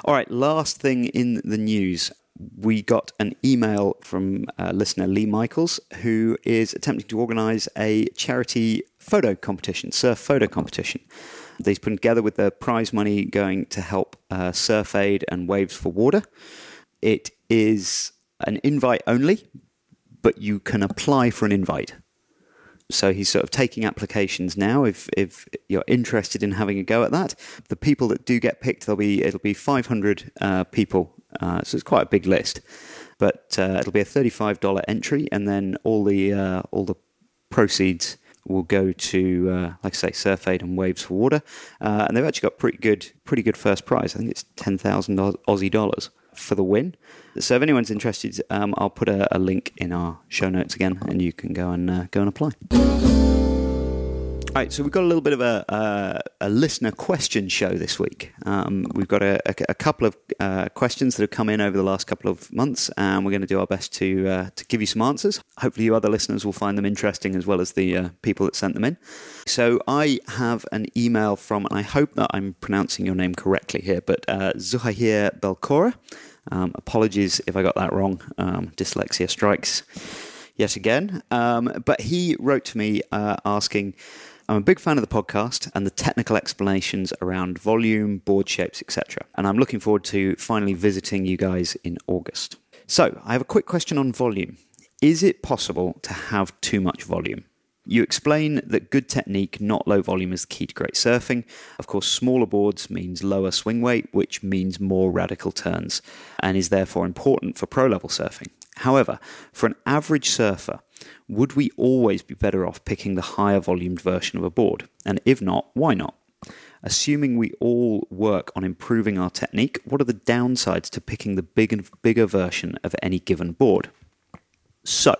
All right, last thing in the news. We got an email from uh, listener Lee Michaels, who is attempting to organise a charity photo competition, surf photo competition. He's put together with the prize money going to help uh, Surf Aid and Waves for Water. It is an invite only, but you can apply for an invite. So he's sort of taking applications now. If if you're interested in having a go at that, the people that do get picked, there'll be it'll be 500 uh, people. Uh, so it's quite a big list, but uh, it'll be a $35 entry, and then all the uh, all the proceeds will go to, uh, like I say, Surf Aid and Waves for Water, uh, and they've actually got pretty good pretty good first prize. I think it's 10,000 Aussie dollars for the win. So if anyone's interested, um, I'll put a, a link in our show notes again, and you can go and uh, go and apply. All right, so we've got a little bit of a, uh, a listener question show this week. Um, we've got a, a, a couple of uh, questions that have come in over the last couple of months, and we're going to do our best to uh, to give you some answers. Hopefully, you other listeners will find them interesting as well as the uh, people that sent them in. So, I have an email from, and I hope that I'm pronouncing your name correctly here, but uh, Zuhair Belkora. Um, apologies if I got that wrong. Um, dyslexia strikes yet again. Um, but he wrote to me uh, asking, I'm a big fan of the podcast and the technical explanations around volume, board shapes, etc. And I'm looking forward to finally visiting you guys in August. So, I have a quick question on volume. Is it possible to have too much volume? You explain that good technique, not low volume, is the key to great surfing. Of course, smaller boards means lower swing weight, which means more radical turns, and is therefore important for pro level surfing. However, for an average surfer, would we always be better off picking the higher volumed version of a board? And if not, why not? Assuming we all work on improving our technique, what are the downsides to picking the big and bigger version of any given board? So,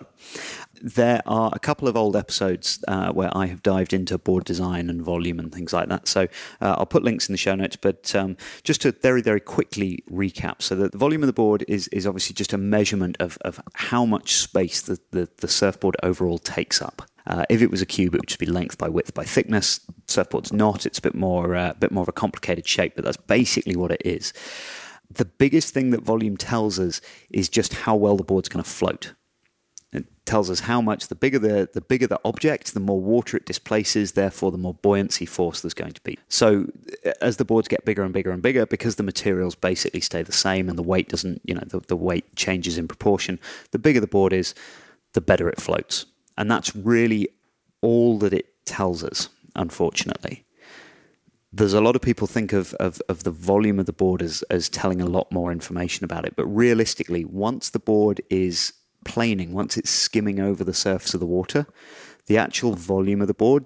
there are a couple of old episodes uh, where I have dived into board design and volume and things like that. So uh, I'll put links in the show notes. But um, just to very, very quickly recap so the volume of the board is, is obviously just a measurement of, of how much space the, the, the surfboard overall takes up. Uh, if it was a cube, it would just be length by width by thickness. Surfboard's not; it's a bit more, uh, bit more of a complicated shape, but that's basically what it is. the biggest thing that volume tells us is just how well the board's going to float. It tells us how much the bigger the the bigger the object, the more water it displaces, therefore the more buoyancy force there's going to be. So uh, as the boards get bigger and bigger and bigger, because the materials basically stay the same and the weight doesn't, you know, the, the weight changes in proportion, the bigger the board is, the better it floats. And that's really all that it tells us, unfortunately there's a lot of people think of, of, of, the volume of the board as, as telling a lot more information about it. But realistically, once the board is planing, once it's skimming over the surface of the water, the actual volume of the board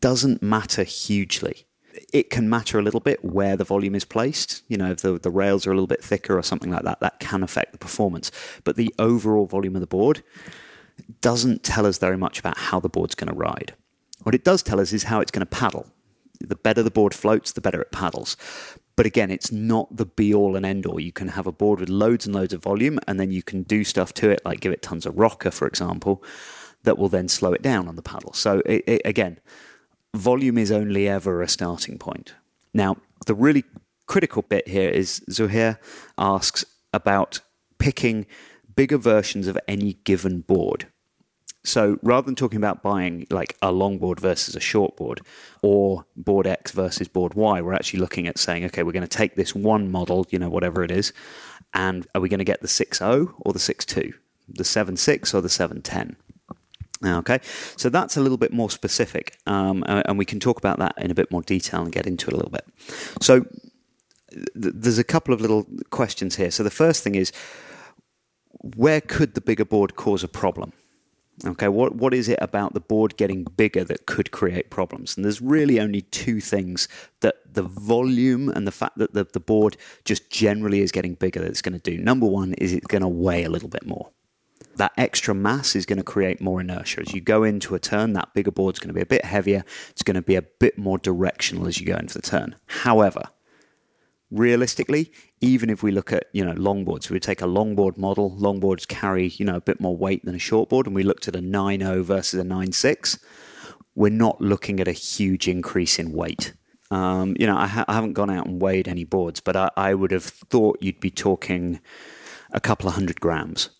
doesn't matter hugely. It can matter a little bit where the volume is placed. You know, if the, the rails are a little bit thicker or something like that, that can affect the performance. But the overall volume of the board doesn't tell us very much about how the board's going to ride. What it does tell us is how it's going to paddle the better the board floats, the better it paddles. But again, it's not the be all and end all. You can have a board with loads and loads of volume, and then you can do stuff to it, like give it tons of rocker, for example, that will then slow it down on the paddle. So, it, it, again, volume is only ever a starting point. Now, the really critical bit here is Zuhair asks about picking bigger versions of any given board. So rather than talking about buying like a longboard versus a shortboard or board X versus board Y, we're actually looking at saying, okay, we're going to take this one model, you know, whatever it is, and are we going to get the 6.0 or the 6.2, the 7.6 or the 7.10? Okay, so that's a little bit more specific, um, and we can talk about that in a bit more detail and get into it a little bit. So th- there's a couple of little questions here. So the first thing is, where could the bigger board cause a problem? Okay, what, what is it about the board getting bigger that could create problems? And there's really only two things that the volume and the fact that the, the board just generally is getting bigger that's going to do. Number one is it's going to weigh a little bit more. That extra mass is going to create more inertia. As you go into a turn, that bigger board's going to be a bit heavier. It's going to be a bit more directional as you go into the turn. However, realistically, even if we look at you know longboards, we take a longboard model. Longboards carry you know a bit more weight than a shortboard, and we looked at a 9.0 versus a 9.6. We're not looking at a huge increase in weight. Um, you know, I, ha- I, haven't gone out and weighed any boards, but I, I would have thought you'd be talking a couple of hundred grams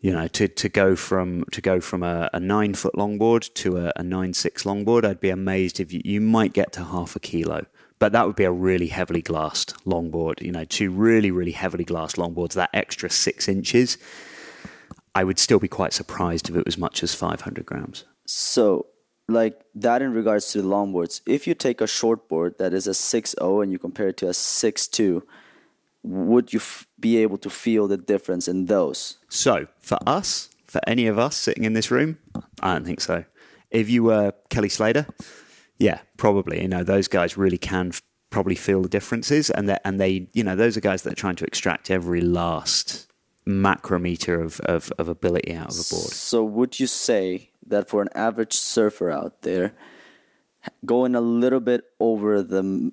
you know, to, to go from to go from a, a nine foot longboard to a, a nine six longboard, I'd be amazed if you, you might get to half a kilo but that would be a really heavily glassed longboard. You know, two really, really heavily glassed longboards, that extra six inches, I would still be quite surprised if it was much as 500 grams. So, like that in regards to the longboards, if you take a short board that is a 6.0 and you compare it to a 6.2, would you f- be able to feel the difference in those? So, for us, for any of us sitting in this room, I don't think so. If you were Kelly Slater, yeah, probably. You know, those guys really can f- probably feel the differences, and that and they, you know, those are guys that are trying to extract every last macrometer of, of, of ability out of a board. So, would you say that for an average surfer out there, going a little bit over the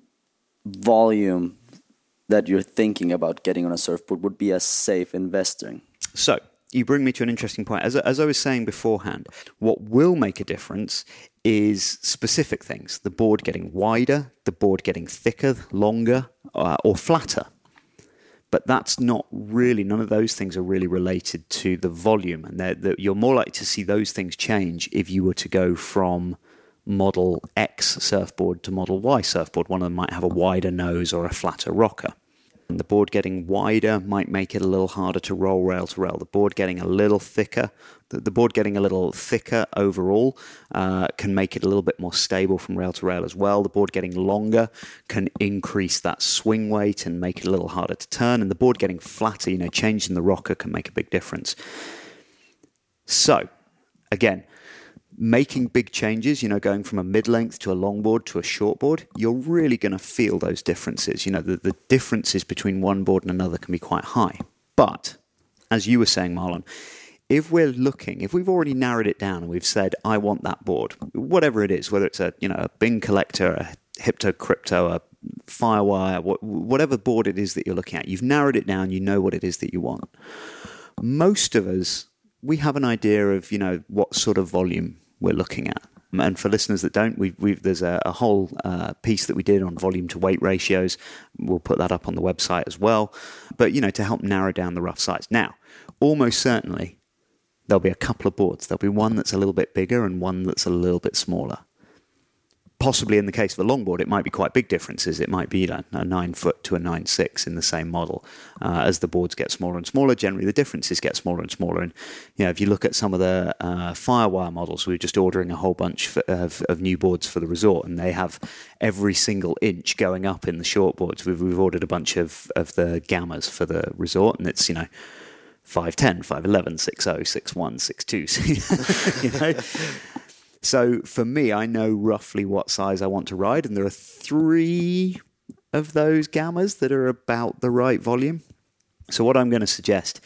volume that you're thinking about getting on a surfboard would be a safe investing? So, you bring me to an interesting point. As, as I was saying beforehand, what will make a difference is specific things the board getting wider, the board getting thicker, longer, uh, or flatter. But that's not really, none of those things are really related to the volume. And they're, they're, you're more likely to see those things change if you were to go from Model X surfboard to Model Y surfboard. One of them might have a wider nose or a flatter rocker. And the board getting wider might make it a little harder to roll rail to rail. The board getting a little thicker, the, board getting a little thicker overall uh, can make it a little bit more stable from rail to rail as well. The board getting longer can increase that swing weight and make it a little harder to turn. And the board getting flatter, you know, changing the rocker can make a big difference. So, again, making big changes, you know, going from a mid length to a longboard to a shortboard, you're really going to feel those differences. You know, the, the differences between one board and another can be quite high. But, as you were saying, Marlon, if we're looking, if we've already narrowed it down and we've said, I want that board, whatever it is, whether it's a, you know, a Bing collector, a Hypto Krypto, a Firewire, whatever board it is that you're looking at, you've narrowed it down, you know what it is that you want. Most of us, we have an idea of, you know, what sort of volume we're looking at. And for listeners that don't, we've, we've there's a, a whole uh, piece that we did on volume to weight ratios. We'll put that up on the website as well. But you know, to help narrow down the rough size. Now, almost certainly, there'll be a couple of boards. There'll be one that's a little bit bigger and one that's a little bit smaller possibly in the case of a longboard, it might be quite big differences. It might be a, nine foot to a nine six in the same model. Uh, as the boards get smaller and smaller, generally the differences get smaller and smaller. And you know, if you look at some of the uh, Firewire models, we are just ordering a whole bunch for, of, of, new boards for the resort, and they have every single inch going up in the short boards. We've, we've ordered a bunch of, of the gammas for the resort, and it's you know. 5'10, 5'11, 6'0, 6'1, 6'2. you know? So for me, I know roughly what size I want to ride, and there are three of those gammas that are about the right volume. So what I'm going to suggest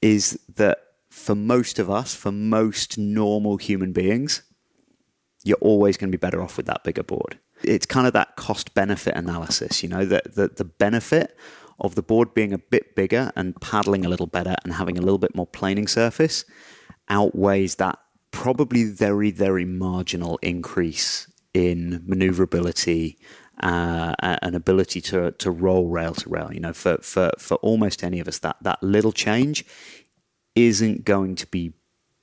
is that for most of us, for most normal human beings, you're always going to be better off with that bigger board. It's kind of that cost benefit analysis, you know, that the, the benefit of the board being a bit bigger and paddling a little better and having a little bit more planing surface outweighs that probably very, very marginal increase in maneuverability uh, and ability to to roll rail to rail. You know, for for for almost any of us, that that little change isn't going to be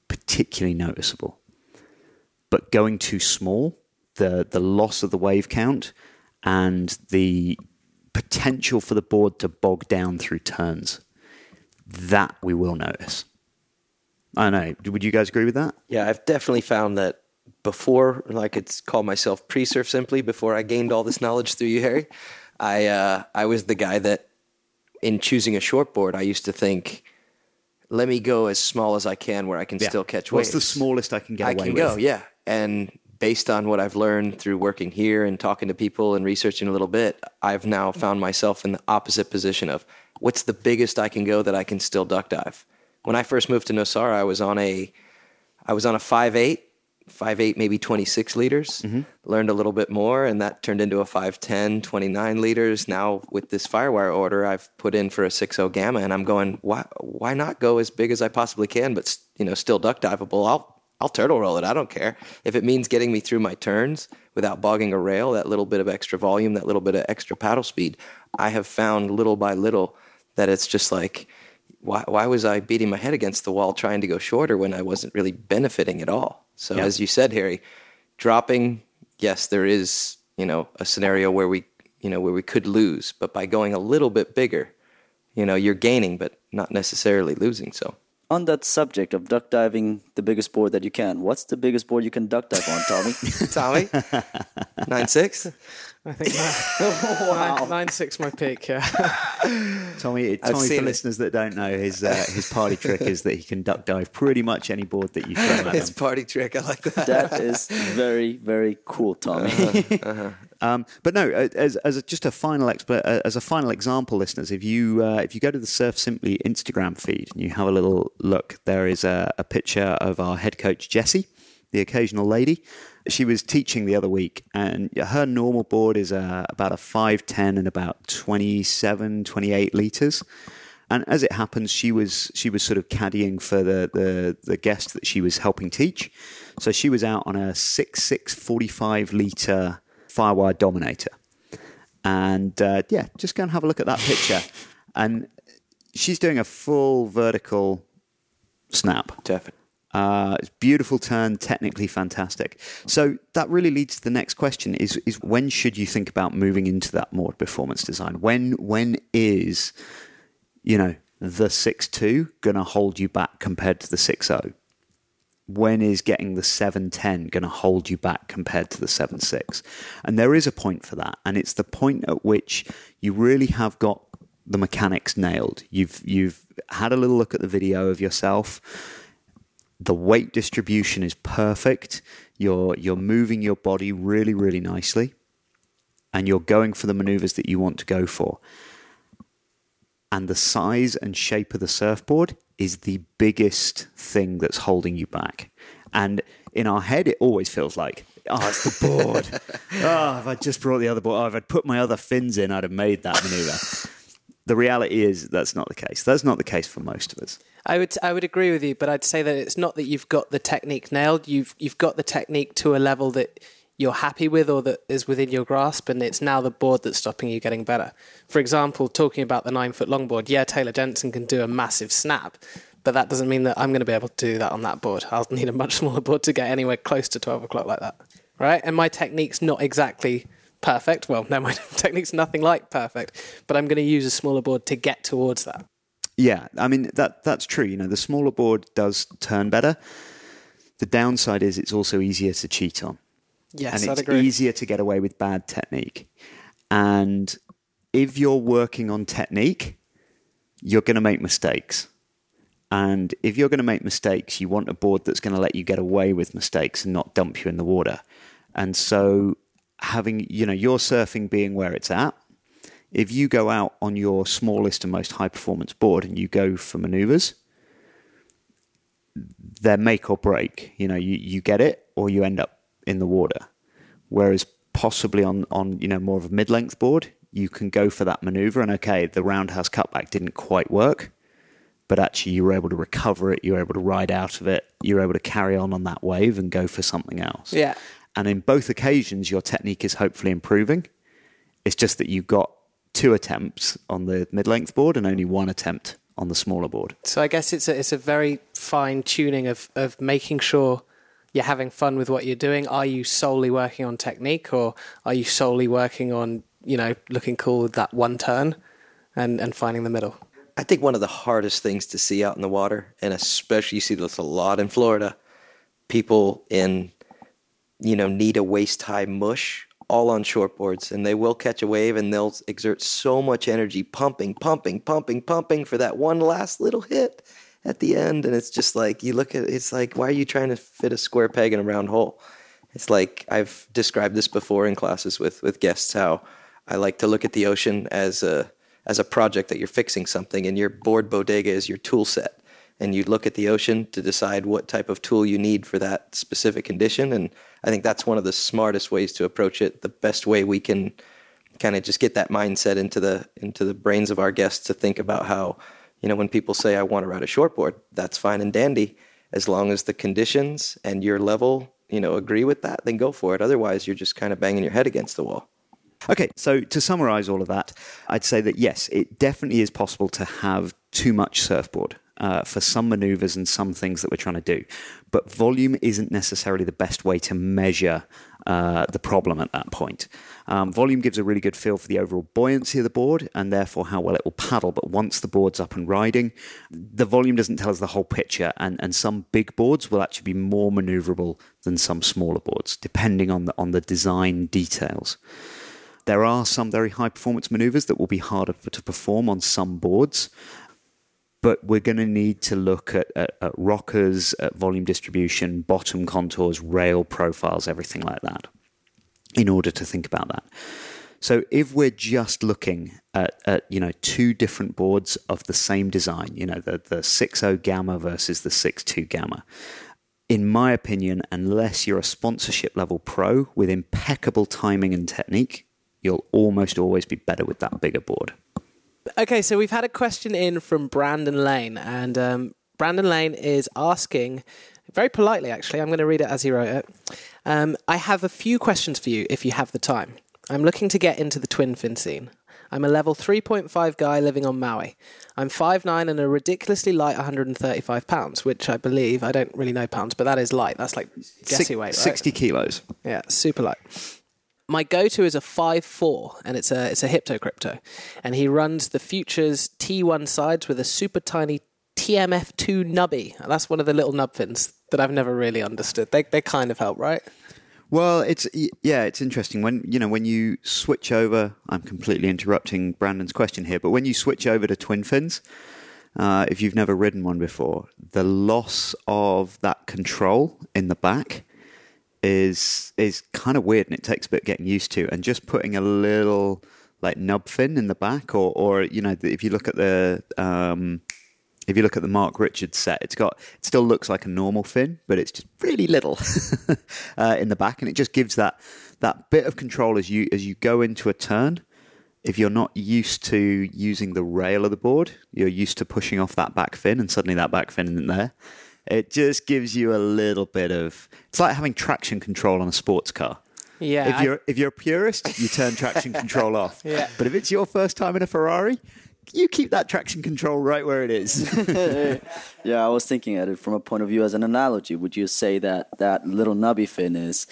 particularly noticeable. But going too small, the the loss of the wave count and the potential for the board to bog down through turns, that we will notice. I know. Would you guys agree with that? Yeah, I've definitely found that before, like it's called myself pre-surf simply, before I gained all this knowledge through you, Harry, I uh, I was the guy that in choosing a shortboard, I used to think, let me go as small as I can where I can yeah. still catch waves. What's the smallest I can get I can with? go, yeah. And based on what I've learned through working here and talking to people and researching a little bit, I've now found myself in the opposite position of what's the biggest I can go that I can still duck dive when I first moved to Nosara, I was on a I was on a five eight, five eight, maybe 26 liters. Mm-hmm. Learned a little bit more, and that turned into a 5'10, 29 liters. Now, with this Firewire order, I've put in for a 6.0 Gamma, and I'm going, why, why not go as big as I possibly can, but you know, still duck diveable? I'll, I'll turtle roll it. I don't care. If it means getting me through my turns without bogging a rail, that little bit of extra volume, that little bit of extra paddle speed, I have found little by little that it's just like, why, why was I beating my head against the wall trying to go shorter when I wasn't really benefiting at all? So yeah. as you said, Harry, dropping, yes, there is, you know, a scenario where we, you know, where we could lose, but by going a little bit bigger, you know, you're gaining, but not necessarily losing. So on that subject of duck diving, the biggest board that you can, what's the biggest board you can duck dive on, Tommy? Tommy, nine six. I think nine, wow. nine, nine six my pick. Yeah. Tommy, Tommy for it. listeners that don't know, his uh, his party trick is that he can duck dive pretty much any board that you throw at him. His party trick, I like that. That is very very cool, Tommy. Uh-huh, uh-huh. Um, but no, as, as a, just a final as a final example, listeners, if you uh, if you go to the Surf Simply Instagram feed and you have a little look, there is a, a picture of our head coach Jessie, the occasional lady, she was teaching the other week, and her normal board is uh, about a 5'10 and about 27, 28 liters. And as it happens, she was she was sort of caddying for the, the, the guest that she was helping teach. So she was out on a 6'6", 45 liter Firewire Dominator. And uh, yeah, just go and have a look at that picture. And she's doing a full vertical snap. Definitely. Uh, it's beautiful turn, technically fantastic. So that really leads to the next question: is is when should you think about moving into that more performance design? When when is you know the six two going to hold you back compared to the six zero? When is getting the seven ten going to hold you back compared to the seven six? And there is a point for that, and it's the point at which you really have got the mechanics nailed. You've you've had a little look at the video of yourself the weight distribution is perfect. You're you're moving your body really really nicely, and you're going for the maneuvers that you want to go for. And the size and shape of the surfboard is the biggest thing that's holding you back. And in our head, it always feels like, oh, it's the board. oh, if I just brought the other board, oh, if I'd put my other fins in, I'd have made that maneuver. the reality is that's not the case. That's not the case for most of us. I would I would agree with you, but I'd say that it's not that you've got the technique nailed. You've you've got the technique to a level that you're happy with or that is within your grasp, and it's now the board that's stopping you getting better. For example, talking about the nine foot longboard, yeah, Taylor Jensen can do a massive snap, but that doesn't mean that I'm going to be able to do that on that board. I'll need a much smaller board to get anywhere close to 12 o'clock like that, right? And my technique's not exactly perfect. Well, no, my technique's nothing like perfect, but I'm going to use a smaller board to get towards that. Yeah, I mean that that's true. You know, the smaller board does turn better. The downside is it's also easier to cheat on. Yes, and I'd it's agree. easier to get away with bad technique. And if you're working on technique, you're going to make mistakes. And if you're going to make mistakes, you want a board that's going to let you get away with mistakes and not dump you in the water. And so, having, you know, your surfing being where it's at, if you go out on your smallest and most high performance board and you go for maneuvers, they're make or break. You know, you, you get it or you end up in the water. Whereas possibly on, on you know more of a mid length board, you can go for that maneuver and okay, the roundhouse cutback didn't quite work, but actually you were able to recover it, you were able to ride out of it, you were able to carry on on that wave and go for something else. Yeah. And in both occasions, your technique is hopefully improving. It's just that you got two attempts on the mid length board and only one attempt on the smaller board. So I guess it's a, it's a very fine tuning of, of making sure you're having fun with what you're doing. Are you solely working on technique or are you solely working on, you know, looking cool with that one turn and, and finding the middle? I think one of the hardest things to see out in the water, and especially you see this a lot in Florida, people in, you know, need a waist high mush all on shortboards, and they will catch a wave and they'll exert so much energy pumping, pumping, pumping, pumping for that one last little hit at the end. And it's just like, you look at it's like, why are you trying to fit a square peg in a round hole? It's like I've described this before in classes with, with guests how I like to look at the ocean as a as a project that you're fixing something and your board bodega is your tool set and you look at the ocean to decide what type of tool you need for that specific condition and i think that's one of the smartest ways to approach it the best way we can kind of just get that mindset into the into the brains of our guests to think about how you know when people say i want to ride a shortboard that's fine and dandy. As long as the conditions and your level you know agree with that then go for it. Otherwise you're just kind of banging your head against the wall. Okay, so to summarize all of that, I'd say that yes, it definitely is possible to have too much surfboard uh, for some maneuvers and some things that we're trying to do. But volume isn't necessarily the best way to measure uh, the problem at that point. Um, volume gives a really good feel for the overall buoyancy of the board and therefore how well it will paddle. But once the board's up and riding, the volume doesn't tell us the whole picture. And, and some big boards will actually be more maneuverable than some smaller boards, depending on the, on the design details. There are some very high performance maneuvers that will be harder to perform on some boards, but we're going to need to look at, at, at, rockers, at volume distribution, bottom contours, rail profiles, everything like that, in order to think about that. So if we're just looking at, at you know two different boards of the same design, you know the the 6.0 gamma versus the six two gamma, in my opinion, unless you're a sponsorship level pro with impeccable timing and technique, you'll almost always be better with that bigger board. Okay, so we've had a question in from Brandon Lane, and um, Brandon Lane is asking very politely, actually. I'm going to read it as he wrote it. Um, I have a few questions for you if you have the time. I'm looking to get into the twin fin scene. I'm a level 3.5 guy living on Maui. I'm 5'9 and a ridiculously light 135 pounds, which I believe, I don't really know pounds, but that is light. That's like guessy weight, right? 60 kilos. Yeah, super light. My go-to is a five four, and it's a it's a Hypto Krypto, and he runs the Futures T1 sides with a super tiny TMF2 nubby. That's one of the little nub fins that I've never really understood. They they kind of help, right? Well, it's yeah, it's interesting when you know when you switch over. I'm completely interrupting Brandon's question here, but when you switch over to twin fins, uh, if you've never ridden one before, the loss of that control in the back is is kind of weird, and it takes a bit getting used to. And just putting a little like nub fin in the back, or or you know, if you look at the um, if you look at the Mark Richards set, it's got it still looks like a normal fin, but it's just really little uh, in the back, and it just gives that that bit of control as you as you go into a turn. if you're not used to using the rail of the board, you're used to pushing off that back fin, and suddenly that back fin isn't there. It just gives you a little bit of. It's like having traction control on a sports car. Yeah, If I- you're if you're a purist, you turn traction control off. Yeah. But if it's your first time in a Ferrari, you keep that traction control right where it is. Yeah, I was thinking at it from a point of view as an analogy. Would you say that that little nubby fin is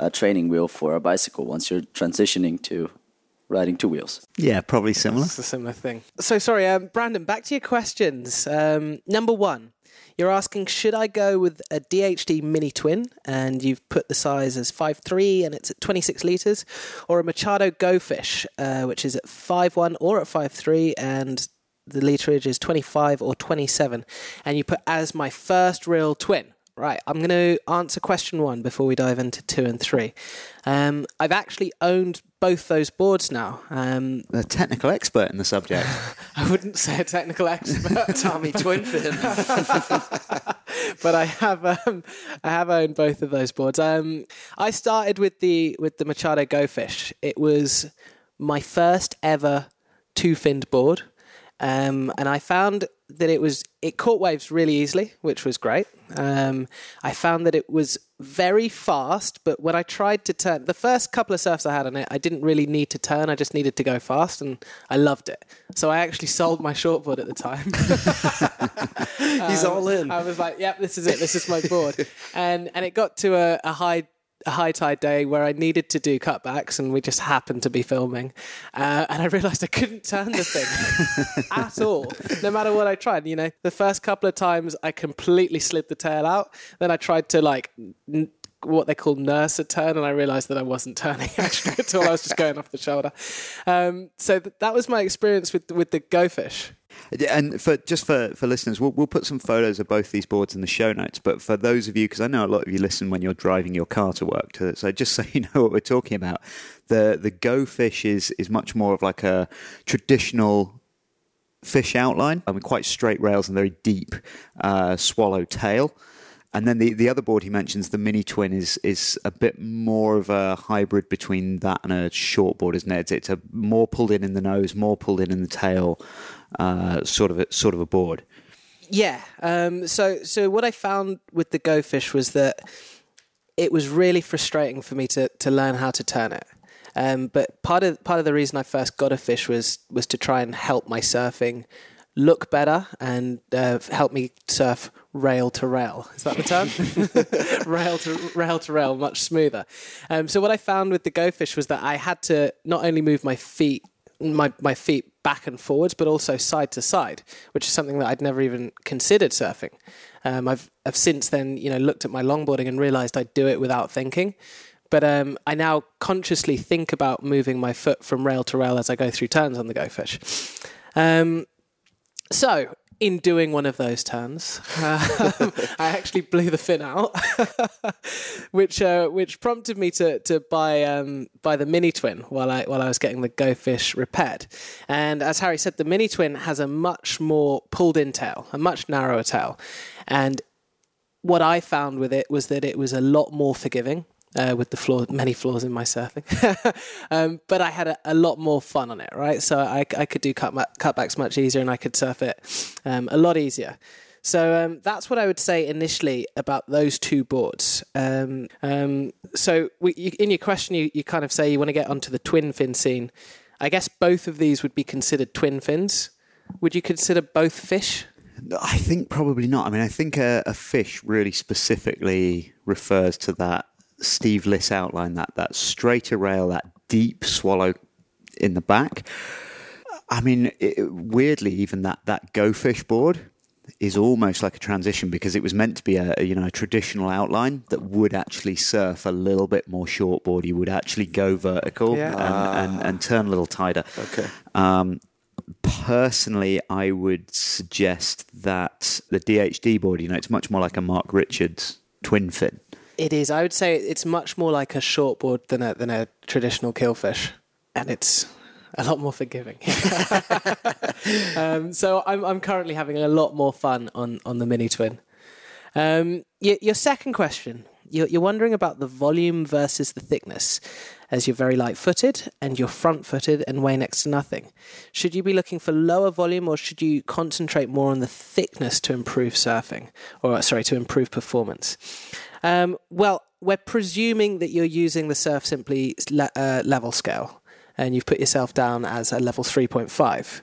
a training wheel for a bicycle once you're transitioning to riding two wheels? yeah, probably similar. It's a similar thing. So sorry, um, Brandon. Back to your questions. Um, number one, you're asking, should I go with a DHD Mini Twin, and you've put the size as 5.3 and it's at 26 liters, or a Machado Go Fish, uh, which is at 5.1 or at 5.3 and the literage is 25 or 27, and you put as my first real twin. Right, I'm going to answer question one before we dive into two and three. Um, I've actually owned both those boards now. Um, A technical expert in the subject. I wouldn't say a technical expert, Tommy Twinfin. but I have um, I have owned both of those boards. Um, I started with the with the Machado Go Fish. It was my first ever two finned board, um, and I found that it was it caught waves really easily, which was great. Um, I found that it was very fast, but when I tried to turn, the first couple of surfs I had on it, I didn't really need to turn. I just needed to go fast, and I loved it. So I actually sold my shortboard at the time. He's all in. I was like, "Yep, this is it. This is my board." and and it got to a, a high a high tide day where I needed to do cutbacks, and we just happened to be filming, uh, and I realised I couldn't turn the thing at all, no matter what I tried. You know, the first couple of times I completely slid the tail out. Then I tried to like. N- what they call nurse a turn, and I realised that I wasn't turning actually at all. I was just going off the shoulder. Um, so th- that was my experience with with the Go Fish. And for just for, for listeners, we'll, we'll put some photos of both these boards in the show notes. But for those of you, because I know a lot of you listen when you're driving your car to work, to, so just so you know what we're talking about, the the Go Fish is is much more of like a traditional fish outline. I mean, quite straight rails and very deep uh, swallow tail. And then the, the other board he mentions, the Mini Twin, is is a bit more of a hybrid between that and a short board, isn't it? It's, a more pulled in in the nose, more pulled in in the tail, uh, sort of a, sort of a board. Yeah. Um, so so what I found with the Go Fish was that it was really frustrating for me to to learn how to turn it. Um, but part of part of the reason I first got a fish was was to try and help my surfing look better and uh, help me surf rail to rail. Is that the term? rail to rail to rail, much smoother. Um, so what I found with the Go Fish was that I had to not only move my feet my my feet back and forwards, but also side to side, which is something that I'd never even considered surfing. Um, I've I've since then you know looked at my longboarding and realised I do it without thinking. But um, I now consciously think about moving my foot from rail to rail as I go through turns on the Go Fish. Um, so, in doing one of those turns, um, I actually blew the fin out, which uh, which prompted me to to buy um, buy the mini twin while I while I was getting the Go Fish repaired. And as Harry said, the mini twin has a much more pulled in tail, a much narrower tail, and what I found with it was that it was a lot more forgiving. Uh, with the flaw, many flaws in my surfing, um, but I had a, a, lot more fun on it, right? So I, I could do cut, cutbacks much easier, and I could surf it um, a lot easier. So um, that's what I would say initially about those two boards. Um, um, so we, you, in your question, you, you kind of say you want to get onto the twin fin scene. I guess both of these would be considered twin fins. Would you consider both fish? I think probably not. I mean, I think a, a fish really specifically refers to that Steve Lis outline, that that straighter rail, that deep swallow in the back. I mean, it, weirdly, even that that Go Fish board is almost like a transition because it was meant to be a, a, you know a traditional outline that would actually surf a little bit more shortboard. You would actually go vertical Yeah. and, Ah. and, and turn a little tighter. Okay. Um, personally, I would suggest that the DHD board, you know, it's much more like a Mark Richards twin fin. It is. I would say it's much more like a shortboard than a than a traditional keel fish, and it's a lot more forgiving. um, so I'm I'm currently having a lot more fun on on the mini twin. Um, your, your second question you're, you're wondering about the volume versus the thickness, as you're very light footed and you're front footed and weigh next to nothing. Should you be looking for lower volume or should you concentrate more on the thickness to improve surfing, or sorry, to improve performance? Um, well, we're presuming that you're using the Surf Simply le- uh, level scale and you've put yourself down as a level 3.5.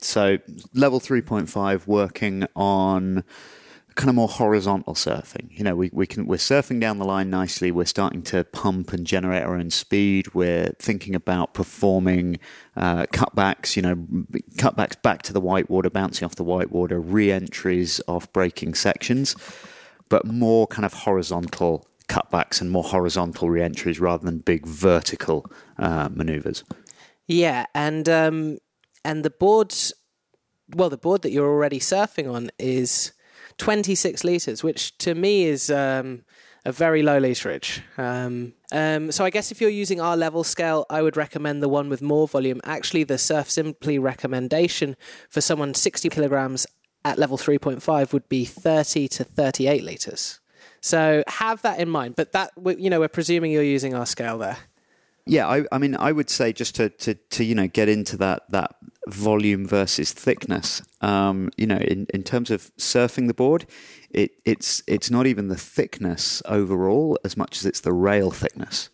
So level 3.5 working on kind of more horizontal surfing. You know, we, we can we're surfing down the line nicely. We're starting to pump and generate our own speed. We're thinking about performing uh, cutbacks. You know, cutbacks back to the whitewater, bouncing off the whitewater, re-entries off breaking sections, but more kind of horizontal cutbacks and more horizontal re-entries rather than big vertical uh, maneuvers. Yeah, and um, and the boards, well, the board that you're already surfing on is 26 liters, which to me is um, a very low literage. Um, um, so I guess if you're using our level scale, I would recommend the one with more volume. Actually, the Surf Simply recommendation for someone 60 kilograms at level 3.5 would be 30 to 38 liters. So have that in mind. But that, you know, we're presuming you're using our scale there. Yeah, I, I mean, I would say just to, to, to you know get into that that volume versus thickness. Um, you know, in, in terms of surfing the board, it, it's it's not even the thickness overall as much as it's the rail thickness,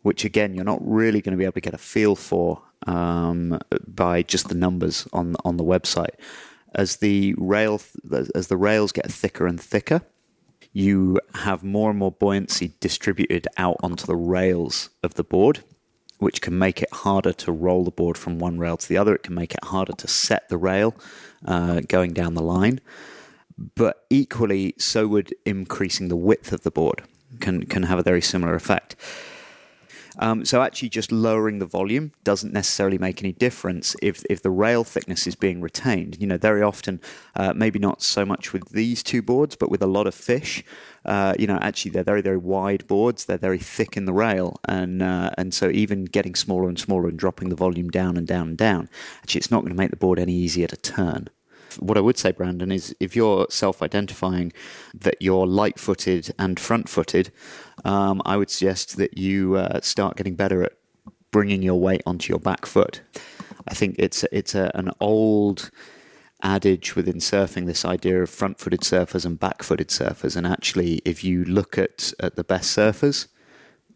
which again you're not really going to be able to get a feel for um, by just the numbers on on the website. As the rail as the rails get thicker and thicker, you have more and more buoyancy distributed out onto the rails of the board, which can make it harder to roll the board from one rail to the other. It can make it harder to set the rail uh, going down the line. But equally, so would increasing the width of the board can can have a very similar effect. Um, so actually, just lowering the volume doesn't necessarily make any difference if if the rail thickness is being retained. You know, very often, uh, maybe not so much with these two boards, but with a lot of fish, uh, you know, actually they're very very wide boards. They're very thick in the rail, and uh, and so even getting smaller and smaller and dropping the volume down and down and down, actually, it's not going to make the board any easier to turn what I would say, Brandon, is if you're self identifying that you're light footed and front footed, um, I would suggest that you uh, start getting better at bringing your weight onto your back foot. I think it's it's a, an old adage within surfing this idea of front footed surfers and back footed surfers. And actually, if you look at, at the best surfers,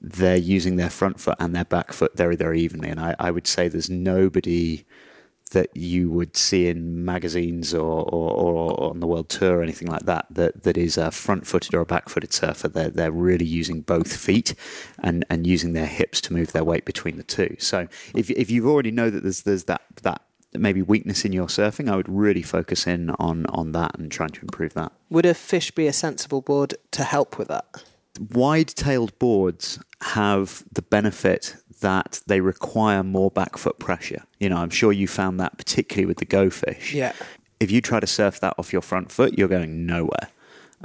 they're using their front foot and their back foot very, very evenly. And I, I would say there's nobody that you would see in magazines or, or, or, on the world tour or anything like that that, that is a front footed or a back footed surfer. They're, they're really using both feet and, and using their hips to move their weight between the two. So if, if you already know that there's, there's that, that maybe weakness in your surfing, I would really focus in on, on that and trying to improve that. Would a fish be a sensible board to help with that? Wide tailed boards have the benefit that they require more back foot pressure. You know, I'm sure you found that particularly with the Go fish. Yeah. If you try to surf that off your front foot, you're going nowhere.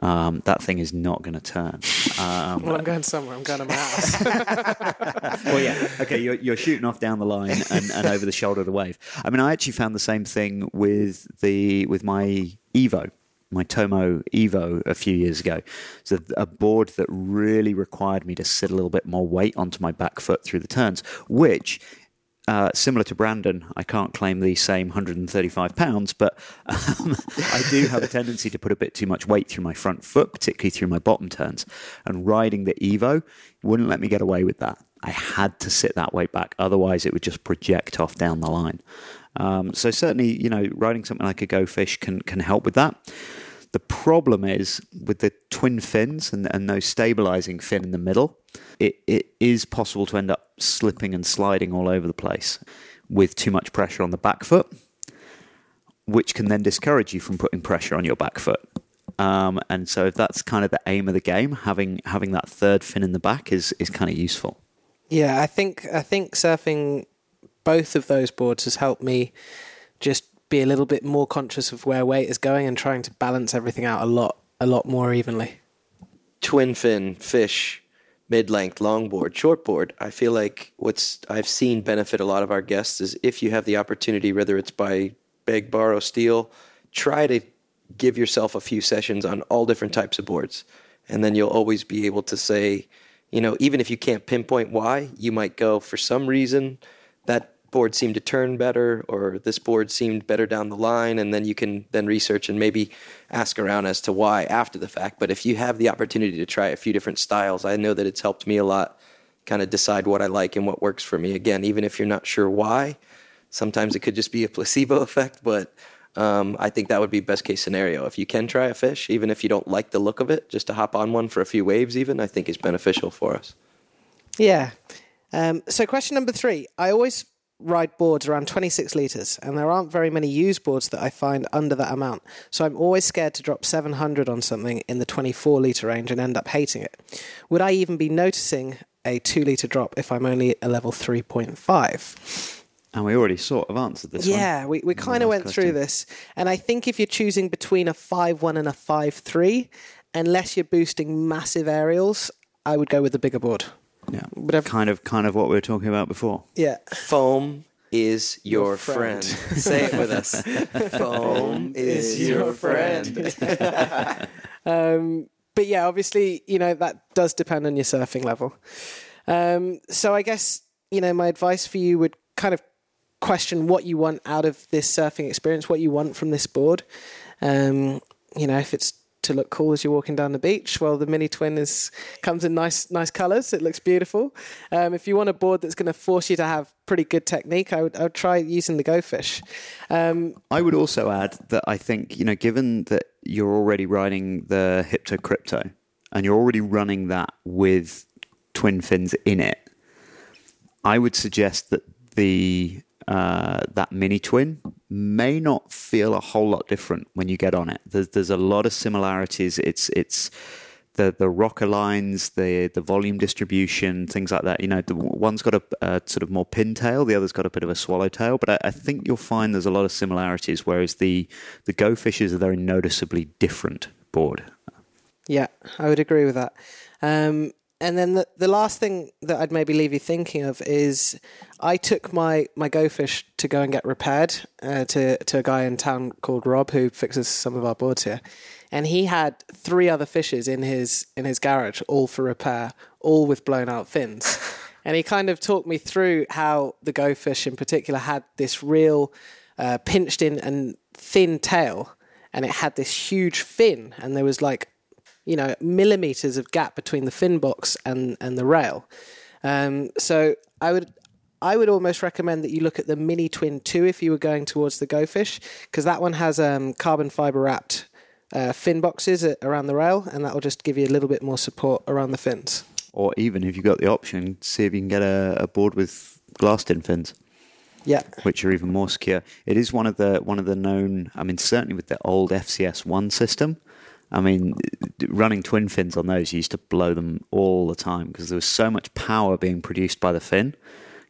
Um, that thing is not going to turn. Um, well, I'm going somewhere. I'm going to my house. well, yeah. Okay, you're, you're shooting off down the line and, and over the shoulder of the wave. I mean, I actually found the same thing with the with my Evo my Tomo Evo a few years ago. It's a, a, board that really required me to sit a little bit more weight onto my back foot through the turns, which. Uh, similar to Brandon, I can't claim the same 135 pounds, but um, I do have a tendency to put a bit too much weight through my front foot, particularly through my bottom turns. And riding the Evo wouldn't let me get away with that. I had to sit that weight back, otherwise, it would just project off down the line. Um, so certainly, you know, riding something like a Go Fish can can help with that. The problem is with the twin fins and, and no stabilizing fin in the middle, it, it is possible to end up slipping and sliding all over the place with too much pressure on the back foot, which can then discourage you from putting pressure on your back foot. Um, and so if that's kind of the aim of the game, having having that third fin in the back is is kind of useful. Yeah, I think I think surfing both of those boards has helped me just be a little bit more conscious of where weight is going and trying to balance everything out a lot a lot more evenly. Twin fin fish mid length longboard, shortboard. I feel like what's I've seen benefit a lot of our guests is if you have the opportunity, whether it's by beg, borrow, steal, try to give yourself a few sessions on all different types of boards and then you'll always be able to say, you know, even if you can't pinpoint why, you might go for some reason that board seemed to turn better or this board seemed better down the line and then you can then research and maybe ask around as to why after the fact but if you have the opportunity to try a few different styles i know that it's helped me a lot kind of decide what i like and what works for me again even if you're not sure why sometimes it could just be a placebo effect but um, I think that would be best case scenario. If you can try a fish, even if you don't like the look of it, just to hop on one for a few waves, even I think is beneficial for us. Yeah. Um, so question number three: I always ride boards around 26 litres, and there aren't very many used boards that I find under that amount. So I'm always scared to drop 700 on something in the 24 litre range and end up hating it. Would I even be noticing a 2 litre drop if I'm only a level 3.5? And we already sort of answered this yeah, one. we, we kind of went question. through this. And I think if you're choosing between a 5 1 and a 5 3, unless you're boosting massive aerials, I would go with the bigger board. Yeah. Whatever. Kind of kind of what we were talking about before. Yeah. Foam is your, Your friend. friend. Say it with us. Foam is your friend. Um, but yeah, obviously, you know, that does depend on your surfing level. Um, so I guess, you know, my advice for you would kind of question what you want out of this surfing experience, what you want from this board. Um, you know, if it's to look cool as you're walking down the beach, well, the Mini Twin is comes in nice, nice colours. It looks beautiful. Um, if you want a board that's going to force you to have pretty good technique, I would, I would try using the Go Fish. Um, I would also add that I think, you know, given that you're already riding the Hypto Krypto and you're already running that with twin fins in it, I would suggest that the uh, that mini twin may not feel a whole lot different when you get on it. There's there's a lot of similarities. It's it's the the rocker lines, the the volume distribution, things like that. You know, the one's got a, a sort of more pintail, the other's got a bit of a swallowtail. But I, I think you'll find there's a lot of similarities. Whereas the the Go Fish is a very noticeably different board. Yeah, I would agree with that. Um, and then the, the last thing that I'd maybe leave you thinking of is I took my, my Go Fish to go and get repaired uh, to, to a guy in town called Rob who fixes some of our boards here. And he had three other fishes in his in his garage, all for repair, all with blown out fins. and he kind of talked me through how the Go Fish in particular had this real uh, pinched in and thin tail, and it had this huge fin, and there was like you know millimeters of gap between the fin box and and the rail. Um, so I would I would almost recommend that you look at the Mini Twin 2 if you were going towards the Go Fish because that one has um, carbon fiber wrapped uh, fin boxes around the rail, and that will just give you a little bit more support around the fins. Or even if you've got the option, see if you can get a, a board with glassed in fins. Yeah, which are even more secure. It is one of the one of the known. I mean, certainly with the old FCS one system. I mean, running twin fins on those used to blow them all the time because there was so much power being produced by the fin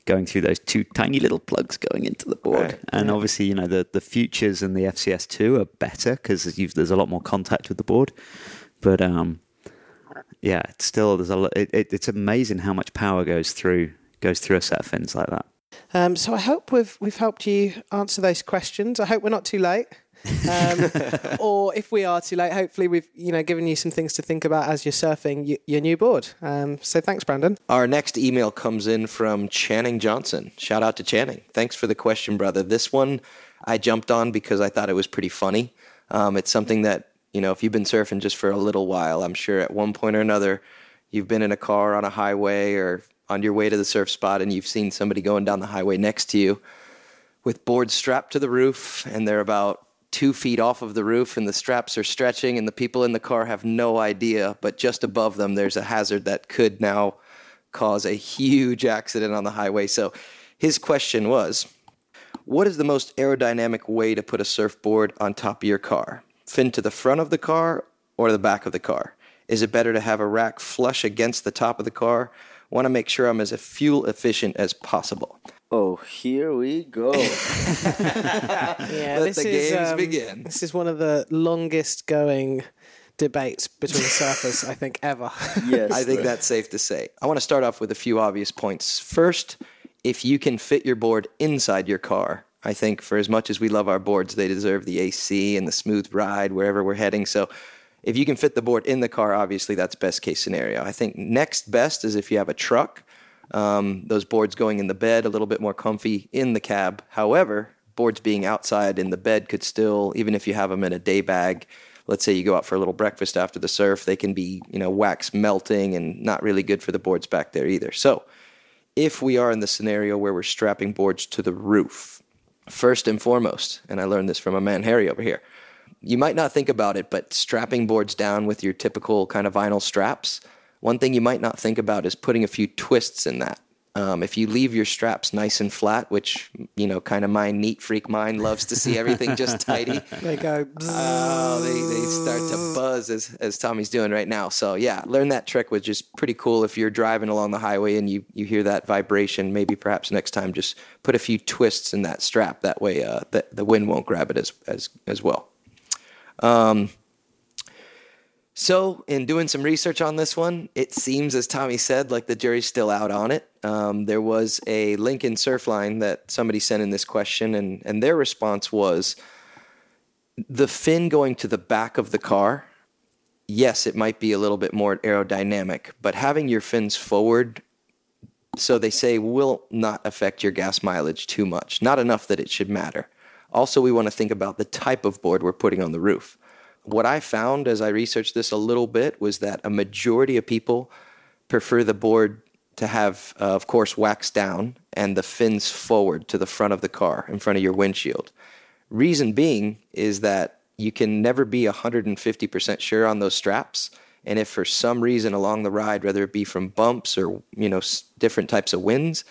going through those two tiny little plugs going into the board. Right. And obviously, you know, the, the futures and the FCS two are better because there's a lot more contact with the board. But um, yeah, it's still there's a it, it, it's amazing how much power goes through goes through a set of fins like that. Um, so I hope we've we've helped you answer those questions. I hope we're not too late. Um, or if we are too late, hopefully we've you know given you some things to think about as you're surfing y- your new board. Um, so thanks, Brandon. Our next email comes in from Channing Johnson. Shout out to Channing. Thanks for the question, brother. This one I jumped on because I thought it was pretty funny. Um, it's something that, you know, if you've been surfing just for a little while, I'm sure at one point or another you've been in a car on a highway or on your way to the surf spot and you've seen somebody going down the highway next to you with boards strapped to the roof and they're about two feet off of the roof and the straps are stretching and the people in the car have no idea but just above them there's a hazard that could now cause a huge accident on the highway. So his question was what is the most aerodynamic way to put a surfboard on top of your car? Fin to the front of the car or the back of the car? Is it better to have a rack flush against the top of the car? Want to make sure i'm as fuel efficient as possible Oh, here we go. Yeah, Let the games um, begin. This is one of the longest going debates between surfers I think ever. yes. I think that's safe to say. I want to start off with a few obvious points. First, if you can fit your board inside your car, I think for as much as we love our boards, they deserve the AC and the smooth ride wherever we're heading. So if you can fit the board in the car, obviously that's best case scenario. I think next best is if you have a truck, um, those boards going in the bed a little bit more comfy in the cab. However, boards being outside in the bed could still, even if you have them in a day bag, let's say you go out for a little breakfast after the surf, they can be, you know, wax melting and not really good for the boards back there either. So, if we are in the scenario where we're strapping boards to the roof, first and foremost, and I learned this from a man Harry over here, you might not think about it, but strapping boards down with your typical kind of vinyl straps, one thing you might not think about is putting a few twists in that. Um, if you leave your straps nice and flat, which you know, kind of my neat freak mind loves to see everything just tidy. They go. Oh, they, they start to buzz as, as Tommy's doing right now. So yeah, learn that trick which is pretty cool. If you're driving along the highway and you, you hear that vibration, maybe perhaps next time just put a few twists in that strap. That way, uh, the, the wind won't grab it as as as well. Um, so, in doing some research on this one, it seems, as Tommy said, like the jury's still out on it. Um, there was a link on Surfline that somebody sent in this question, and, and their response was the fin going to the back of the car. Yes, it might be a little bit more aerodynamic, but having your fins forward, so they say, will not affect your gas mileage too much. Not enough that it should matter. Also, we want to think about the type of board we're putting on the roof what I found as I researched this a little bit was that a majority of people prefer the board to have, uh, of course, wax down and the fins forward to the front of the car in front of your windshield. Reason being is that you can never be 150% sure on those straps. And if for some reason along the ride, whether it be from bumps or you know different types of winds,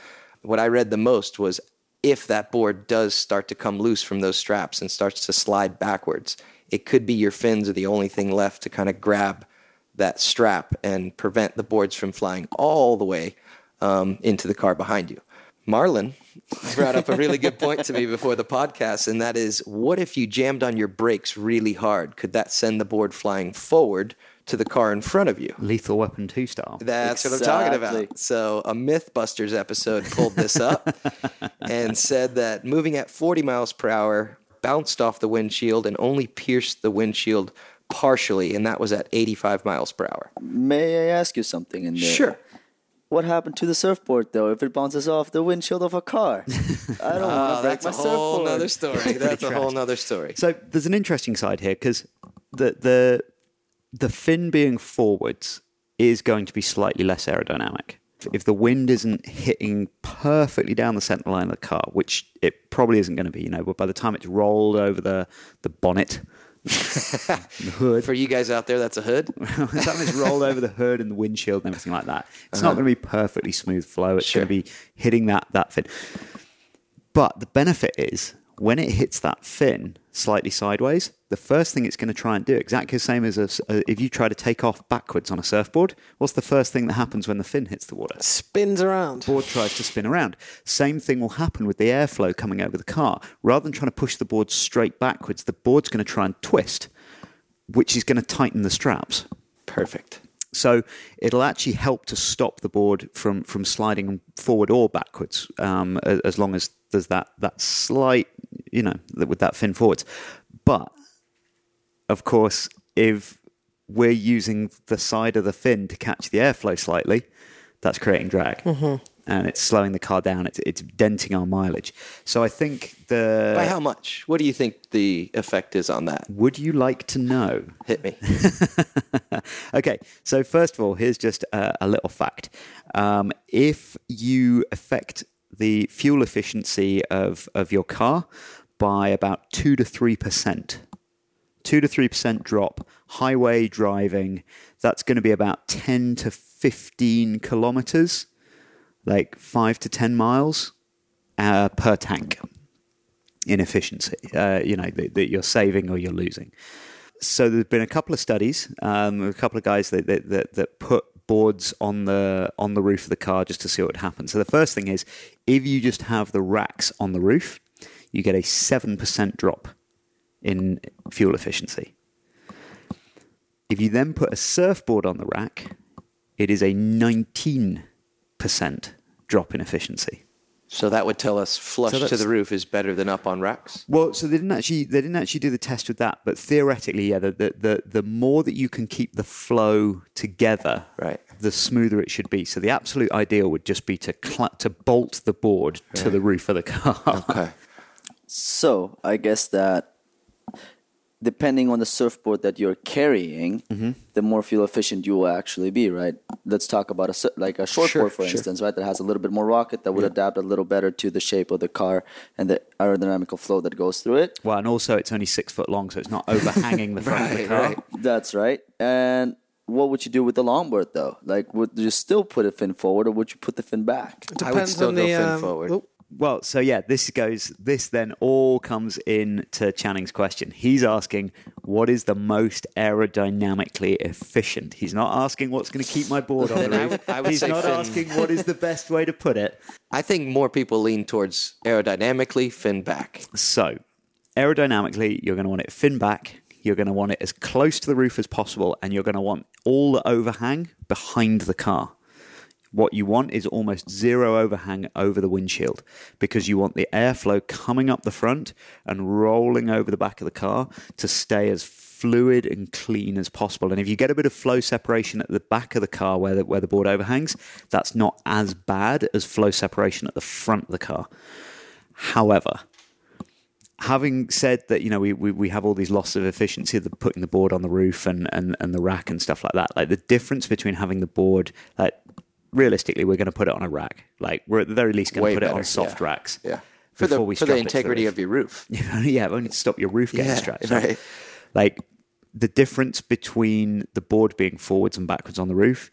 what I read the most was if that board does start to come loose from those straps and starts to slide backwards, it could be your fins are the only thing left to kind of grab that strap and prevent the boards from flying all the way um, into the car behind you. Marlon brought up a really good point to me before the podcast, and that is what if you jammed on your brakes really hard? Could that send the board flying forward to the car in front of you? Lethal Weapon 2 style. That's what I'm talking about. So, a Mythbusters episode pulled this up and said that moving at 40 miles per hour bounced off the windshield and only pierced the windshield partially, and that was at 85 miles per hour. May I ask you something in there? Sure. What happened to the surfboard though if it bounces off the windshield of a car? I don't want to ah, break that's my a whole other story. That's a whole other story. So there's an interesting side here because the the the fin being forwards is going to be slightly less aerodynamic. If the wind isn't hitting perfectly down the centre line of the car, which it probably isn't going to be, you know, but by the time it's rolled over the the bonnet, the hood, For you guys out there, that's a hood. by the time it's rolled over the hood and the windshield and everything like that, it's not uh-huh. going to be perfectly smooth flow. It's Sure. going to be hitting that that fin. But the benefit is when it hits that fin slightly sideways, the first thing it's going to try and do, exactly the same as a s uh if you try to take off backwards on a surfboard, what's the first thing that happens when the fin hits the water? Spins around. board tries to spin around. Same thing will happen with the airflow coming over the car. Rather than trying to push the board straight backwards, the board's going to try and twist, which is going to tighten the straps. Perfect. So it'll actually help to stop the board from from sliding forward or backwards, um, a- as long as there's that that slight, you know, with that fin forwards. But of course, if we're using the side of the fin to catch the airflow slightly, that's creating drag. And it's slowing the car down. It's, it's denting our mileage. So I think the. By how much? What do you think the effect is on that? Would you like to know? Hit me. okay, so first of all, here's just a, a little fact. Um, if you affect the fuel efficiency of, of your car by about 2 to 3%, 2 to 3% drop, highway driving, that's going to be about 10 to 15 kilometers, like 5 to 10 miles uh, per tank inefficiency, uh, you know, that, that you're saving or you're losing so there's been a couple of studies, um, a couple of guys that, that, that, that put boards on the on the roof of the car just to see what would happen. So the first thing is, if you just have the racks on the roof, you get a seven percent drop in fuel efficiency. If you then put a surfboard on the rack, it is a nineteen percent drop in efficiency. So that would tell us flush So to the roof is better than up on racks. Well, so they didn't actually they didn't actually do the test with that, but theoretically, yeah, the the the, the more that you can keep the flow together, Right. the smoother it should be. So the absolute ideal would just be to cl- to bolt the board to the roof of the car. Okay. So I guess that depending on the surfboard that you're carrying, Mm-hmm. the more fuel efficient you will actually be, right? Let's talk about a sur- like a shortboard, Sure, for sure. instance, right? That has a little bit more rocker that would adapt a little better to the shape of the car and the aerodynamical flow that goes through it. Well, and also it's only six foot long, so it's not overhanging the front of the car. right. That's right. And what would you do with the longboard though? Like, would you still put a fin forward, or would you put the fin back? I would still go fin forward. oh, Well, so yeah, this goes. This then all comes in to Channing's question. He's asking, "What is the most aerodynamically efficient?" He's not asking what's going to keep my board on the I roof. would- I would He's not fin. asking what is the best way to put it. I think more people lean towards aerodynamically fin back. So, aerodynamically, you're going to want it fin back. You're going to want it as close to the roof as possible, and you're going to want all the overhang behind the car. What you want is almost zero overhang over the windshield because you want the airflow coming up the front and rolling over the back of the car to stay as fluid and clean as possible. And if you get a bit of flow separation at the back of the car where the, where the board overhangs, that's not as bad as flow separation at the front of the car. However, having said that, you know, we, we, we have all these losses of efficiency, the putting the board on the roof and, and, and the rack and stuff like that. Like the difference between having the board, like realistically, we're going to put it on a rack. Like we're at the very least going Way to put it on soft yeah. racks. Yeah. For the, for the strap it to integrity roof. of your roof. yeah, only to stop your roof getting Yeah, stretched. right. Like the difference between the board being forwards and backwards on the roof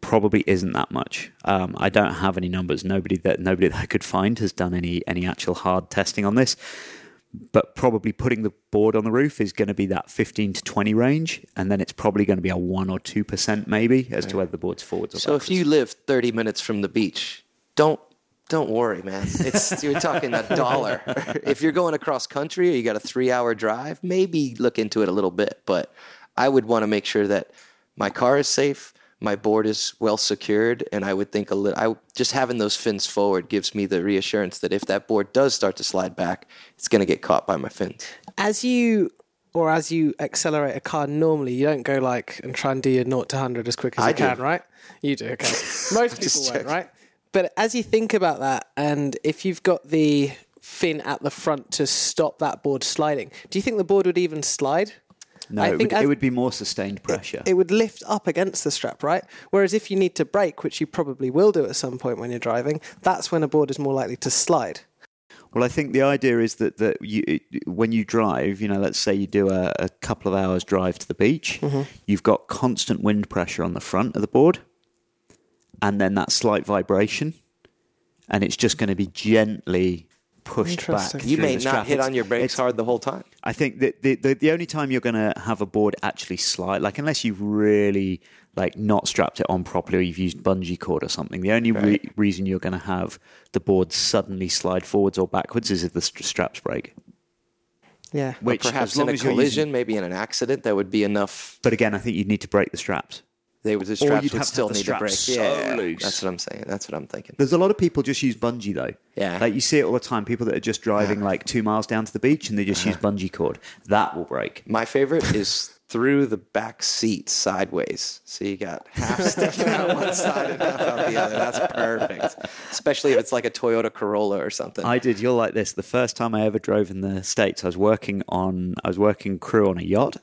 probably isn't that much. Um, I don't have any numbers. Nobody that nobody that I could find has done any any actual hard testing on this. But probably putting the board on the roof is going to be that 15 to 20 range, and then it's probably going to be a 1 or 2% maybe as to whether the board's forwards or So if you live 30 minutes from the beach, don't don't worry, man. It's you're talking a dollar. if you're going across country or you got a 3-hour drive, maybe look into it a little bit, but I would want to make sure that my car is safe, my board is well secured, and I would think a little I just having those fins forward gives me the reassurance that if that board does start to slide back, it's going to get caught by my fins. as you or as you accelerate a car normally, you don't go like and try and do your 0 to 100 as quick as I you do. can, right? You do, okay. Most people won't, right? But as you think about that, and if you've got the fin at the front to stop that board sliding, do you think the board would even slide? No, it would, it would be more sustained pressure. It would lift up against the strap, right? Whereas if you need to brake, which you probably will do at some point when you're driving, that's when a board is more likely to slide. Well, I think the idea is that that you, when you drive, you know, let's say you do a, a couple of hours drive to the beach, Mm-hmm. you've got constant wind pressure on the front of the board, and then that slight vibration, and it's just going to be gently pushed back. You may not strap. hit on your brakes it's- hard the whole time. I think that the, the the only time you're going to have a board actually slide, like unless you've really like not strapped it on properly or you've used bungee cord or something, the only re- reason you're going to have the board suddenly slide forwards or backwards is if the st- straps break. Yeah. But Which, perhaps as long in a collision, using- maybe in an accident, that would be enough. But again, I think you'd need to break the straps. They would the straps have still need to break. so yeah, loose. that's what I'm saying. That's what I'm thinking. There's a lot of people just use bungee though. Yeah. Like you see it all the time. People that are just driving like two miles down to the beach and they just use uh-huh. bungee cord. That will break. My favorite is through the back seat sideways. So you got half sticking out one side and half out the other. That's perfect. Especially if it's like a Toyota Corolla or something. I did. You're like this. The first time I ever drove in the states, I was working on. I was working crew on a yacht,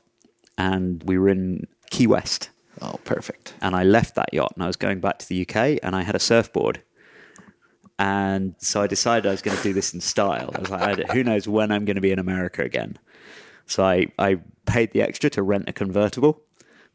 and we were in Key West. Oh, perfect. and I left that yacht and I was going back to the UK and I had a surfboard. And so I decided I was going to do this in style. I was like, I who knows when I'm going to be in America again. So I, I paid the extra to rent a convertible,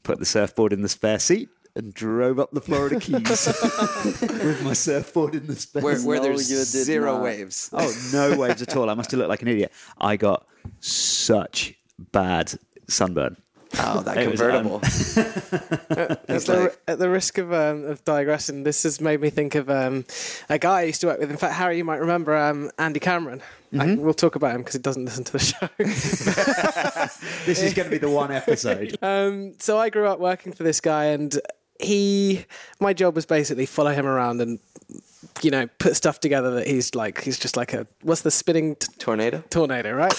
put the surfboard in the spare seat, and drove up the Florida Keys with my surfboard in the spare Where, seat. where No, there's you zero not. waves. Oh, no waves at all. I must have looked like an idiot. I got such bad sunburn. Oh, that It was convertible. At the, at the risk of, um, of digressing, this has made me think of um, a guy I used to work with. In fact, Harry, you might remember um, Andy Cameron. I- we'll talk about him because he doesn't listen to the show. This is going to be the one episode. um, so I grew up working for this guy, and he, my job was basically follow him around and you know, put stuff together that he's like he's just like a what's the spinning t- Tornado. tornado, right?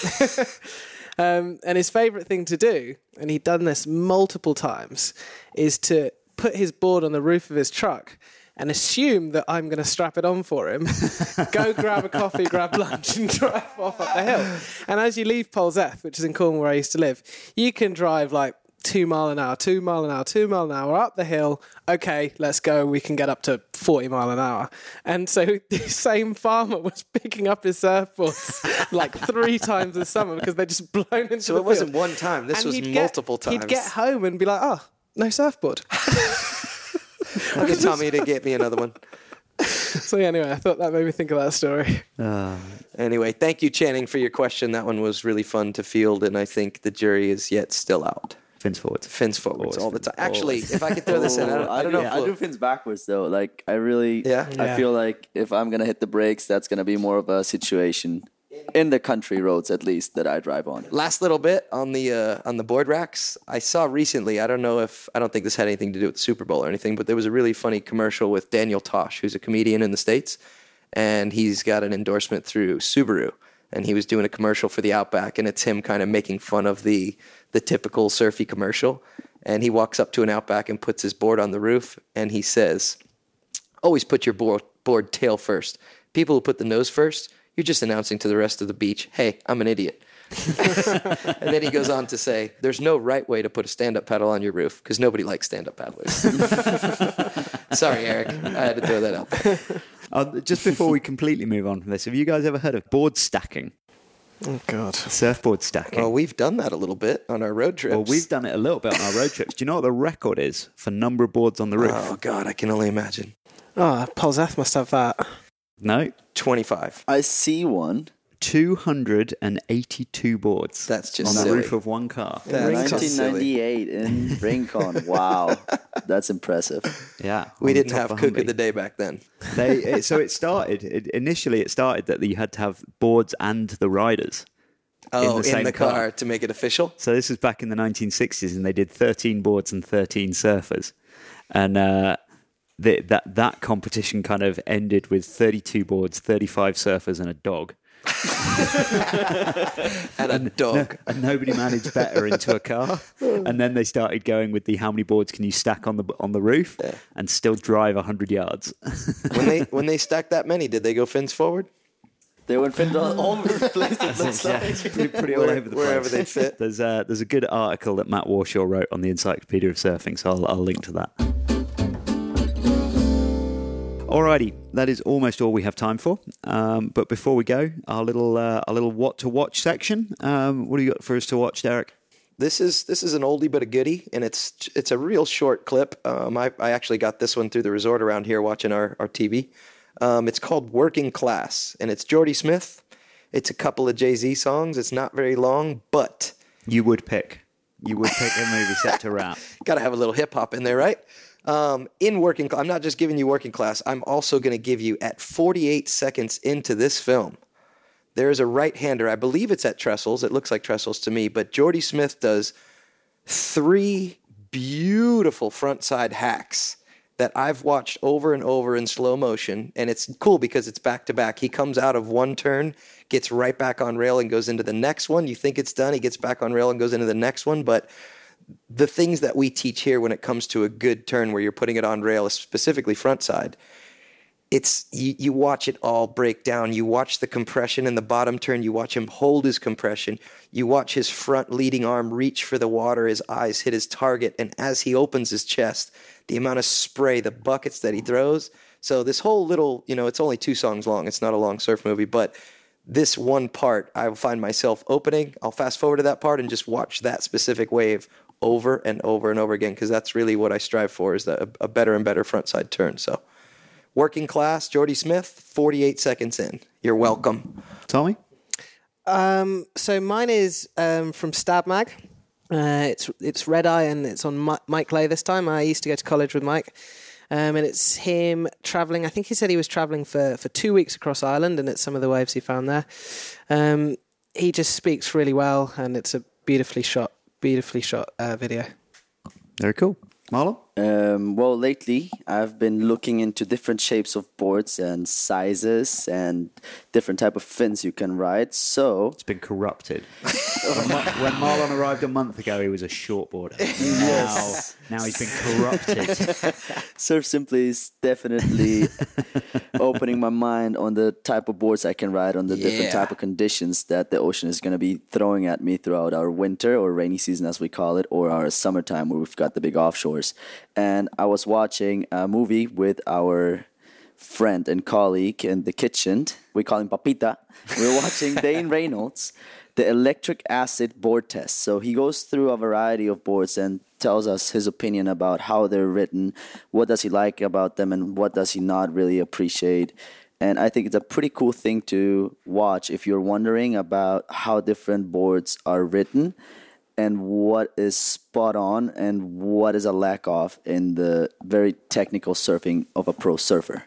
Um, and his favorite thing to do, and he'd done this multiple times, is to put his board on the roof of his truck and assume that I'm going to strap it on for him, go grab a coffee, grab lunch, and drive off up the hill. And as you leave Polzeath, which is in Cornwall where I used to live, you can drive like two mile an hour, two mile an hour, two mile an hour up the hill. Okay, let's go. We can get up to 40 mile an hour. And so the same farmer was picking up his surfboards like three times this summer because they're just blown into So it wasn't one time. This And was he'd get- multiple times. He'd get home and be like, oh, no surfboard. I'll get Tommy to get me another one. so anyway, I thought that made me think of that story. Uh, anyway, thank you, Channing, for your question. That one was really fun to field, and I think the jury is yet still out. Fins forwards. Fins forwards Always all the fins time. Actually, if I could throw this in, I don't, I don't know. If I we'll- do fins backwards though. Like I really, Yeah? I Yeah. feel like if I'm gonna hit the brakes, that's gonna be more of a situation in the country roads, at least that I drive on. Last little bit on the uh, on the board racks. I saw recently. I don't know if I don't think this had anything to do with the Super Bowl or anything, but there was a really funny commercial with Daniel Tosh, who's a comedian in the states, and he's got an endorsement through Subaru, and he was doing a commercial for the Outback, and it's him kind of making fun of the the typical surfy commercial, and he walks up to an Outback and puts his board on the roof, and he says, always put your board, board tail first. People who put the nose first, you're just announcing to the rest of the beach, hey, I'm an idiot. and then he goes on to say, there's no right way to put a stand up paddle on your roof because nobody likes stand up paddlers. Sorry, Eric. I had to throw that out there. Uh, just before we completely move on from this, have you guys ever heard of board stacking? Oh, God. Surfboard stacking. Well, we've done that a little bit on our road trips. Well, we've done it a little bit on our road trips. Do you know what the record is for number of boards on the roof? Oh, God, I can only imagine. Oh, Polzeath must have that. No, 25. I see one. 282 boards. That's just on the silly. roof of one car. That's just silly. 1998 in Rincon. Wow, that's impressive. Yeah, We didn't have of cook of the day back then. They, it, so it started. It, initially, it started that you had to have boards and the riders. Oh, in the the, car. car. to make it official? So this was back in the 1960s, and they did 13 boards and 13 surfers, and uh, the, that that competition kind of ended with 32 boards, 35 surfers, and a dog. And a dog. and nobody managed better into a car. And then they started going with the how many boards can you stack on the on the roof and still drive 100 yards. when they when they stacked that many, did they go fins forward? They went fins all all over the place. It looks yeah, like. pretty, pretty all over the wherever place. they fit. There's a, there's a good article that Matt Warshaw wrote on the Encyclopedia of Surfing, so I'll, I'll link to that. Alrighty, that is almost all we have time for. Um, but before we go, our little uh, our little what to watch section. Um, what do you got for us to watch, Derek? This is this is an oldie but a goodie, and it's it's a real short clip. Um, I, I actually got this one through the resort around here watching our, our TV. Um, it's called Working Class, and it's Jordy Smith. It's a couple of Jay Z songs. It's not very long, but You would pick. You would pick a movie set to rap. got to have a little hip hop in there, right? Um, in Working Class, I'm not just giving you Working Class. I'm also going to give you at 48 seconds into this film. There is a right-hander. I believe it's at Trestles. It looks like Trestles to me, but Jordy Smith does three beautiful front side hacks that I've watched over and over in slow motion. And it's cool because it's back to back. He comes out of one turn, gets right back on rail, and goes into the next one. You think it's done, he gets back on rail and goes into the next one. But the things that we teach here when it comes to a good turn where you're putting it on rail, specifically front side, it's you, you watch it all break down. You watch the compression in the bottom turn. You watch him hold his compression. You watch his front leading arm reach for the water. His eyes hit his target, and as he opens his chest, the amount of spray, the buckets that he throws. So this whole little, you know, it's only two songs long. It's not a long surf movie, but this one part, I find myself opening. I'll fast forward to that part and just watch that specific wave over and over and over again because that's really what I strive for is that a, a better and better front side turn. So. Working class, Jordy Smith, 48 seconds in. You're welcome. Tommy? Um, so mine is um, from Stab Mag. Uh, it's it's Red Eye and it's on Mi- Mike Lay this time. I used to go to college with Mike. Um, and it's him traveling. I think he said he was traveling for, for two weeks across Ireland, and it's some of the waves he found there. Um, he just speaks really well, and it's a beautifully shot, beautifully shot uh, video. Very cool. Marlon? Um, well, lately I've been looking into different shapes of boards and sizes and different type of fins you can ride. So It's been corrupted. when, Mar- when Marlon arrived a month ago, he was a shortboarder. Now, now he's been corrupted. Surf Simply is definitely opening my mind on the type of boards I can ride on the different type of conditions that the ocean is going to be throwing at me throughout our winter or rainy season as we call it or our summertime where we've got the big offshores. And I was watching a movie with our friend and colleague in the kitchen. We call him Papita. We're watching Dane Reynolds, the electric acid board test. So he goes through a variety of boards and tells us his opinion about how they're written, what does he like about them, and what does he not really appreciate. And I think it's a pretty cool thing to watch if you're wondering about how different boards are written and what is spot on and what is a lack of in the very technical surfing of a pro surfer.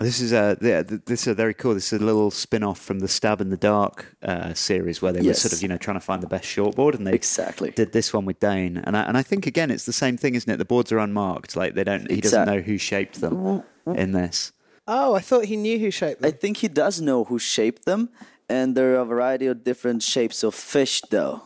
This is a yeah, this is very cool. This is a little spin-off from the Stab in the Dark uh, series where they were sort of you know trying to find the best shortboard, and they Exactly. did this one with Dane. And I, and I think again it's the same thing, isn't it? The boards are unmarked, like they don't. He doesn't know who shaped them in this. Oh, I thought he knew who shaped them. I think he does know who shaped them, and there are a variety of different shapes of fish, though.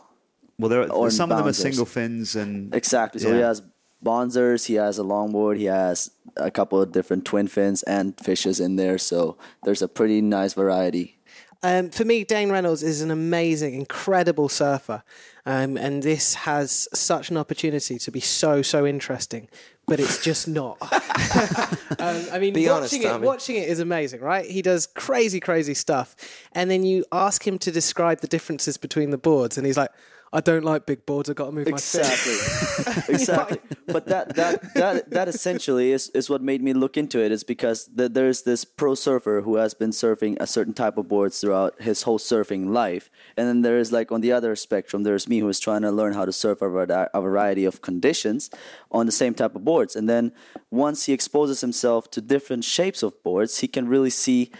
Well, there are, Or some of them are single fins, and Exactly. So he has bonzers, he has a longboard, he has a couple of different twin fins and fishes in there. So there's a pretty nice variety. Um, for me, Dane Reynolds is an amazing, incredible surfer, um, and this has such an opportunity to be so, so interesting. But it's just not. um, I mean, Be watching honest, it, Tommy. watching it is amazing, right? He does crazy, crazy stuff, and then you ask him to describe the differences between the boards, and he's like, "I don't like big boards. I got to move my feet." Exactly. exactly. But that, that that that essentially is, is what made me look into it. Is because th- there's this pro surfer who has been surfing a certain type of boards throughout his whole surfing life, and then there is like on the other spectrum, there's me who is trying to learn how to surf a, a variety of conditions on the same type of boards. And then once he exposes himself to different shapes of boards, he can really see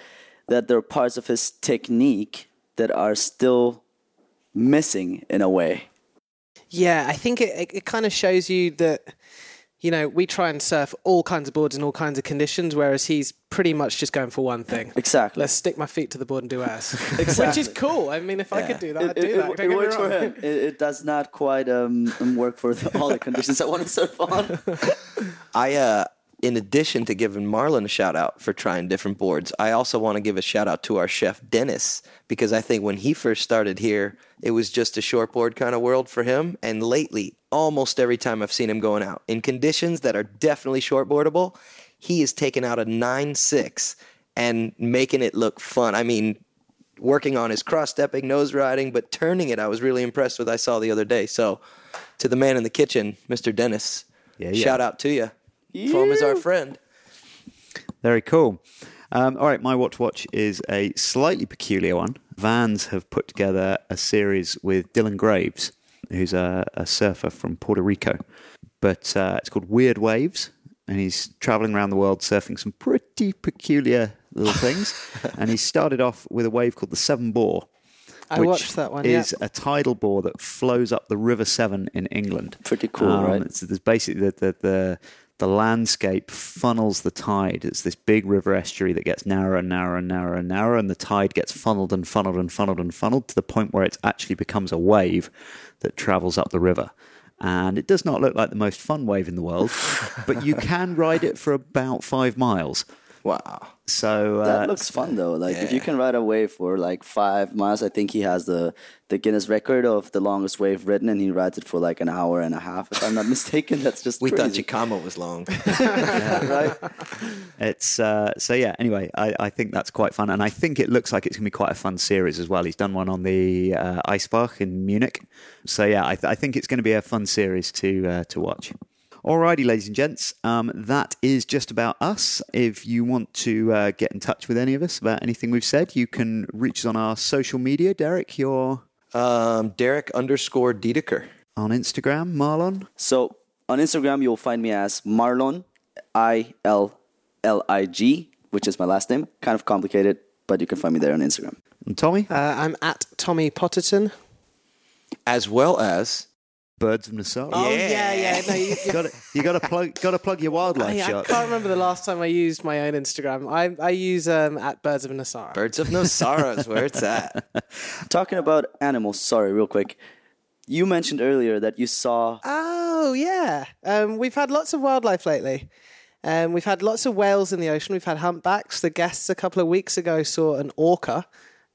that there are parts of his technique that are still missing in a way. Yeah, I think it, it, it kind of shows you that, you know, we try and surf all kinds of boards in all kinds of conditions, whereas he's pretty much just going for one thing. Exactly. Let's stick my feet to the board and do ass. exactly. Which is cool. I mean, if I could do that, I'd do it- that. it- it works for him. It, it does not quite um, work for the, all the conditions I want to surf on. I, uh, in addition to giving Marlon a shout out for trying different boards, I also want to give a shout out to our chef Dennis because I think when he first started here, it was just a shortboard kind of world for him. And lately, almost every time I've seen him going out in conditions that are definitely shortboardable, he is taking out a nine six and making it look fun. I mean, working on his cross stepping, nose riding, but turning it, I was really impressed with. I saw the other day. So, to the man in the kitchen, Mr. Dennis, Yeah, yeah. shout out to you. Foam is our friend. Very cool. Um, all right, my watch to watch is a slightly peculiar one. Vans have put together a series with Dylan Graves, who's a, a surfer from Puerto Rico. But uh, it's called Weird Waves, and he's traveling around the world surfing some pretty peculiar little things. and he started off with a wave called the Severn Bore. I which watched that one, yeah. Is a tidal bore that flows up the River Severn in England. Pretty cool, right? It's, there's basically the, the the the landscape funnels the tide. It's this big river estuary that gets narrower and narrower and narrower and narrower, and the tide gets funneled and funneled and funneled and funneled to the point where it actually becomes a wave that travels up the river. And it does not look like the most fun wave in the world, but you can ride it for about five miles. Wow. So uh, That looks fun though. Like if you can ride a wave for like five miles, I think he has the the Guinness record of the longest wave ridden, and he rides it for like an hour and a half. If I'm not mistaken, that's just We thought crazy. Chicama was long. right? It's uh, so yeah. Anyway, I, I think that's quite fun, and I think it looks like it's going to be quite a fun series as well. He's done one on the uh, Eisbach in Munich, so yeah, I, th- I think it's going to be a fun series to uh, to watch. Alrighty, ladies and gents, um, that is just about us. If you want to uh, get in touch with any of us about anything we've said, you can reach us on our social media. Derek, you're Um, Derek underscore Diedeker. on Instagram. Marlon, So on Instagram, you'll find me as Marlon I L L I G, which is my last name. Kind of complicated, but you can find me there on Instagram. and Tommy. Uh, I'm at Tommy Potterton. as well as Birds of Nosara. Oh yeah, yeah. No, you, You got to you got to plug got to plug your wildlife I, I shot. can't remember the last time I used my own Instagram. I I use um, at Birds of Nassau. Birds of No is where it's at. Talking about animals, sorry, real quick. You mentioned earlier that you saw Oh yeah, um, we've had lots of wildlife lately. Um, we've had lots of whales in the ocean. We've had humpbacks. The guests a couple of weeks ago saw an orca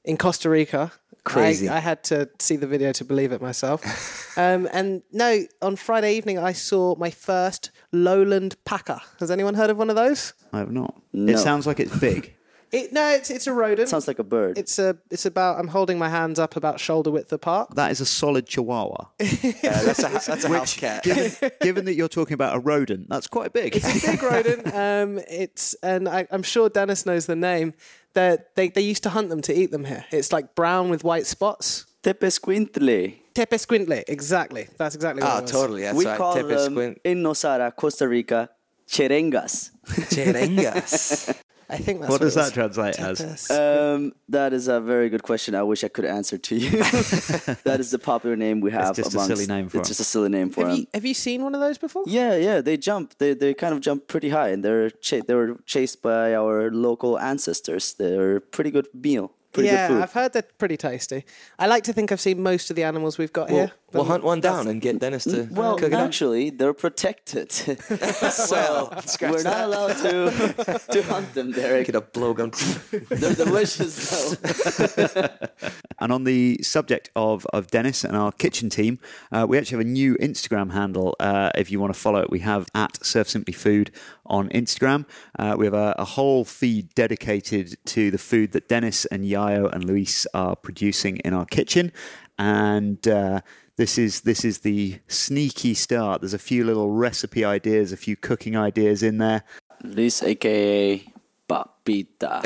in Costa Rica. Crazy. I, I had to see the video to believe it myself. um, and no, on Friday evening I saw my first lowland paca. Has anyone heard of one of those? I have not. No. It sounds like it's big. It, no, it's it's a rodent. sounds like a bird. it's a it's about. I'm holding my hands up about shoulder width apart. That is a solid chihuahua. Yeah, that's a, that's a house cat. given, given that you're talking about a rodent, that's quite big. It's a big rodent. Um, it's and I, I'm sure Dennis knows the name. That they they used to hunt them to eat them here. It's like brown with white spots. Tepesquintle. Tepesquintle, exactly. That's exactly what Oh, it was. totally. That's we right. call Tepes them in Nosara, Costa Rica, cherengas. Cherengas. I think that's what does that translate as? Um, that is a very good question. I wish I could answer to you. that is the popular name we have. It's just a amongst, silly name for It's 'em. just a silly name for have them. you have you seen one of those before? Yeah, yeah, they jump. They they kind of jump pretty high, and they're cha- they were chased by our local ancestors. They're a pretty good meal, pretty yeah, good food. I've heard they're pretty tasty. I like to think I've seen most of the animals we've got We'll, here. we'll hunt one down and get Dennis to well, cook it up. actually, they're protected, so scratch we're not allowed to to hunt them, Derek. Get a blowgun. They're delicious though. And on the subject of, of Dennis and our kitchen team, uh, we actually have a new Instagram handle. Uh, if you want to follow it, we have at Surf Simply Food on Instagram. Uh, we have a, a whole feed dedicated to the food that Dennis and Yayo and Luis are producing in our kitchen. And uh, this is this is the sneaky start. There's a few little recipe ideas, a few cooking ideas in there. Luis, aka Papita.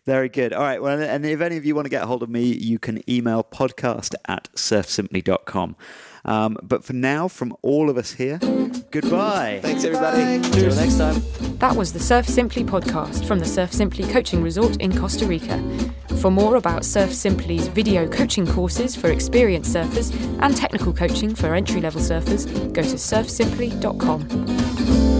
Very good. All right. Well, and if any of you want to get a hold of me, you can email podcast at surfsimply.com. Um, but for now, from all of us here, goodbye. Thanks, everybody. Until next time. That was the Surf Simply podcast from the Surf Simply Coaching Resort in Costa Rica. For more about Surf Simply's video coaching courses for experienced surfers and technical coaching for entry level surfers, go to surfsimply.com.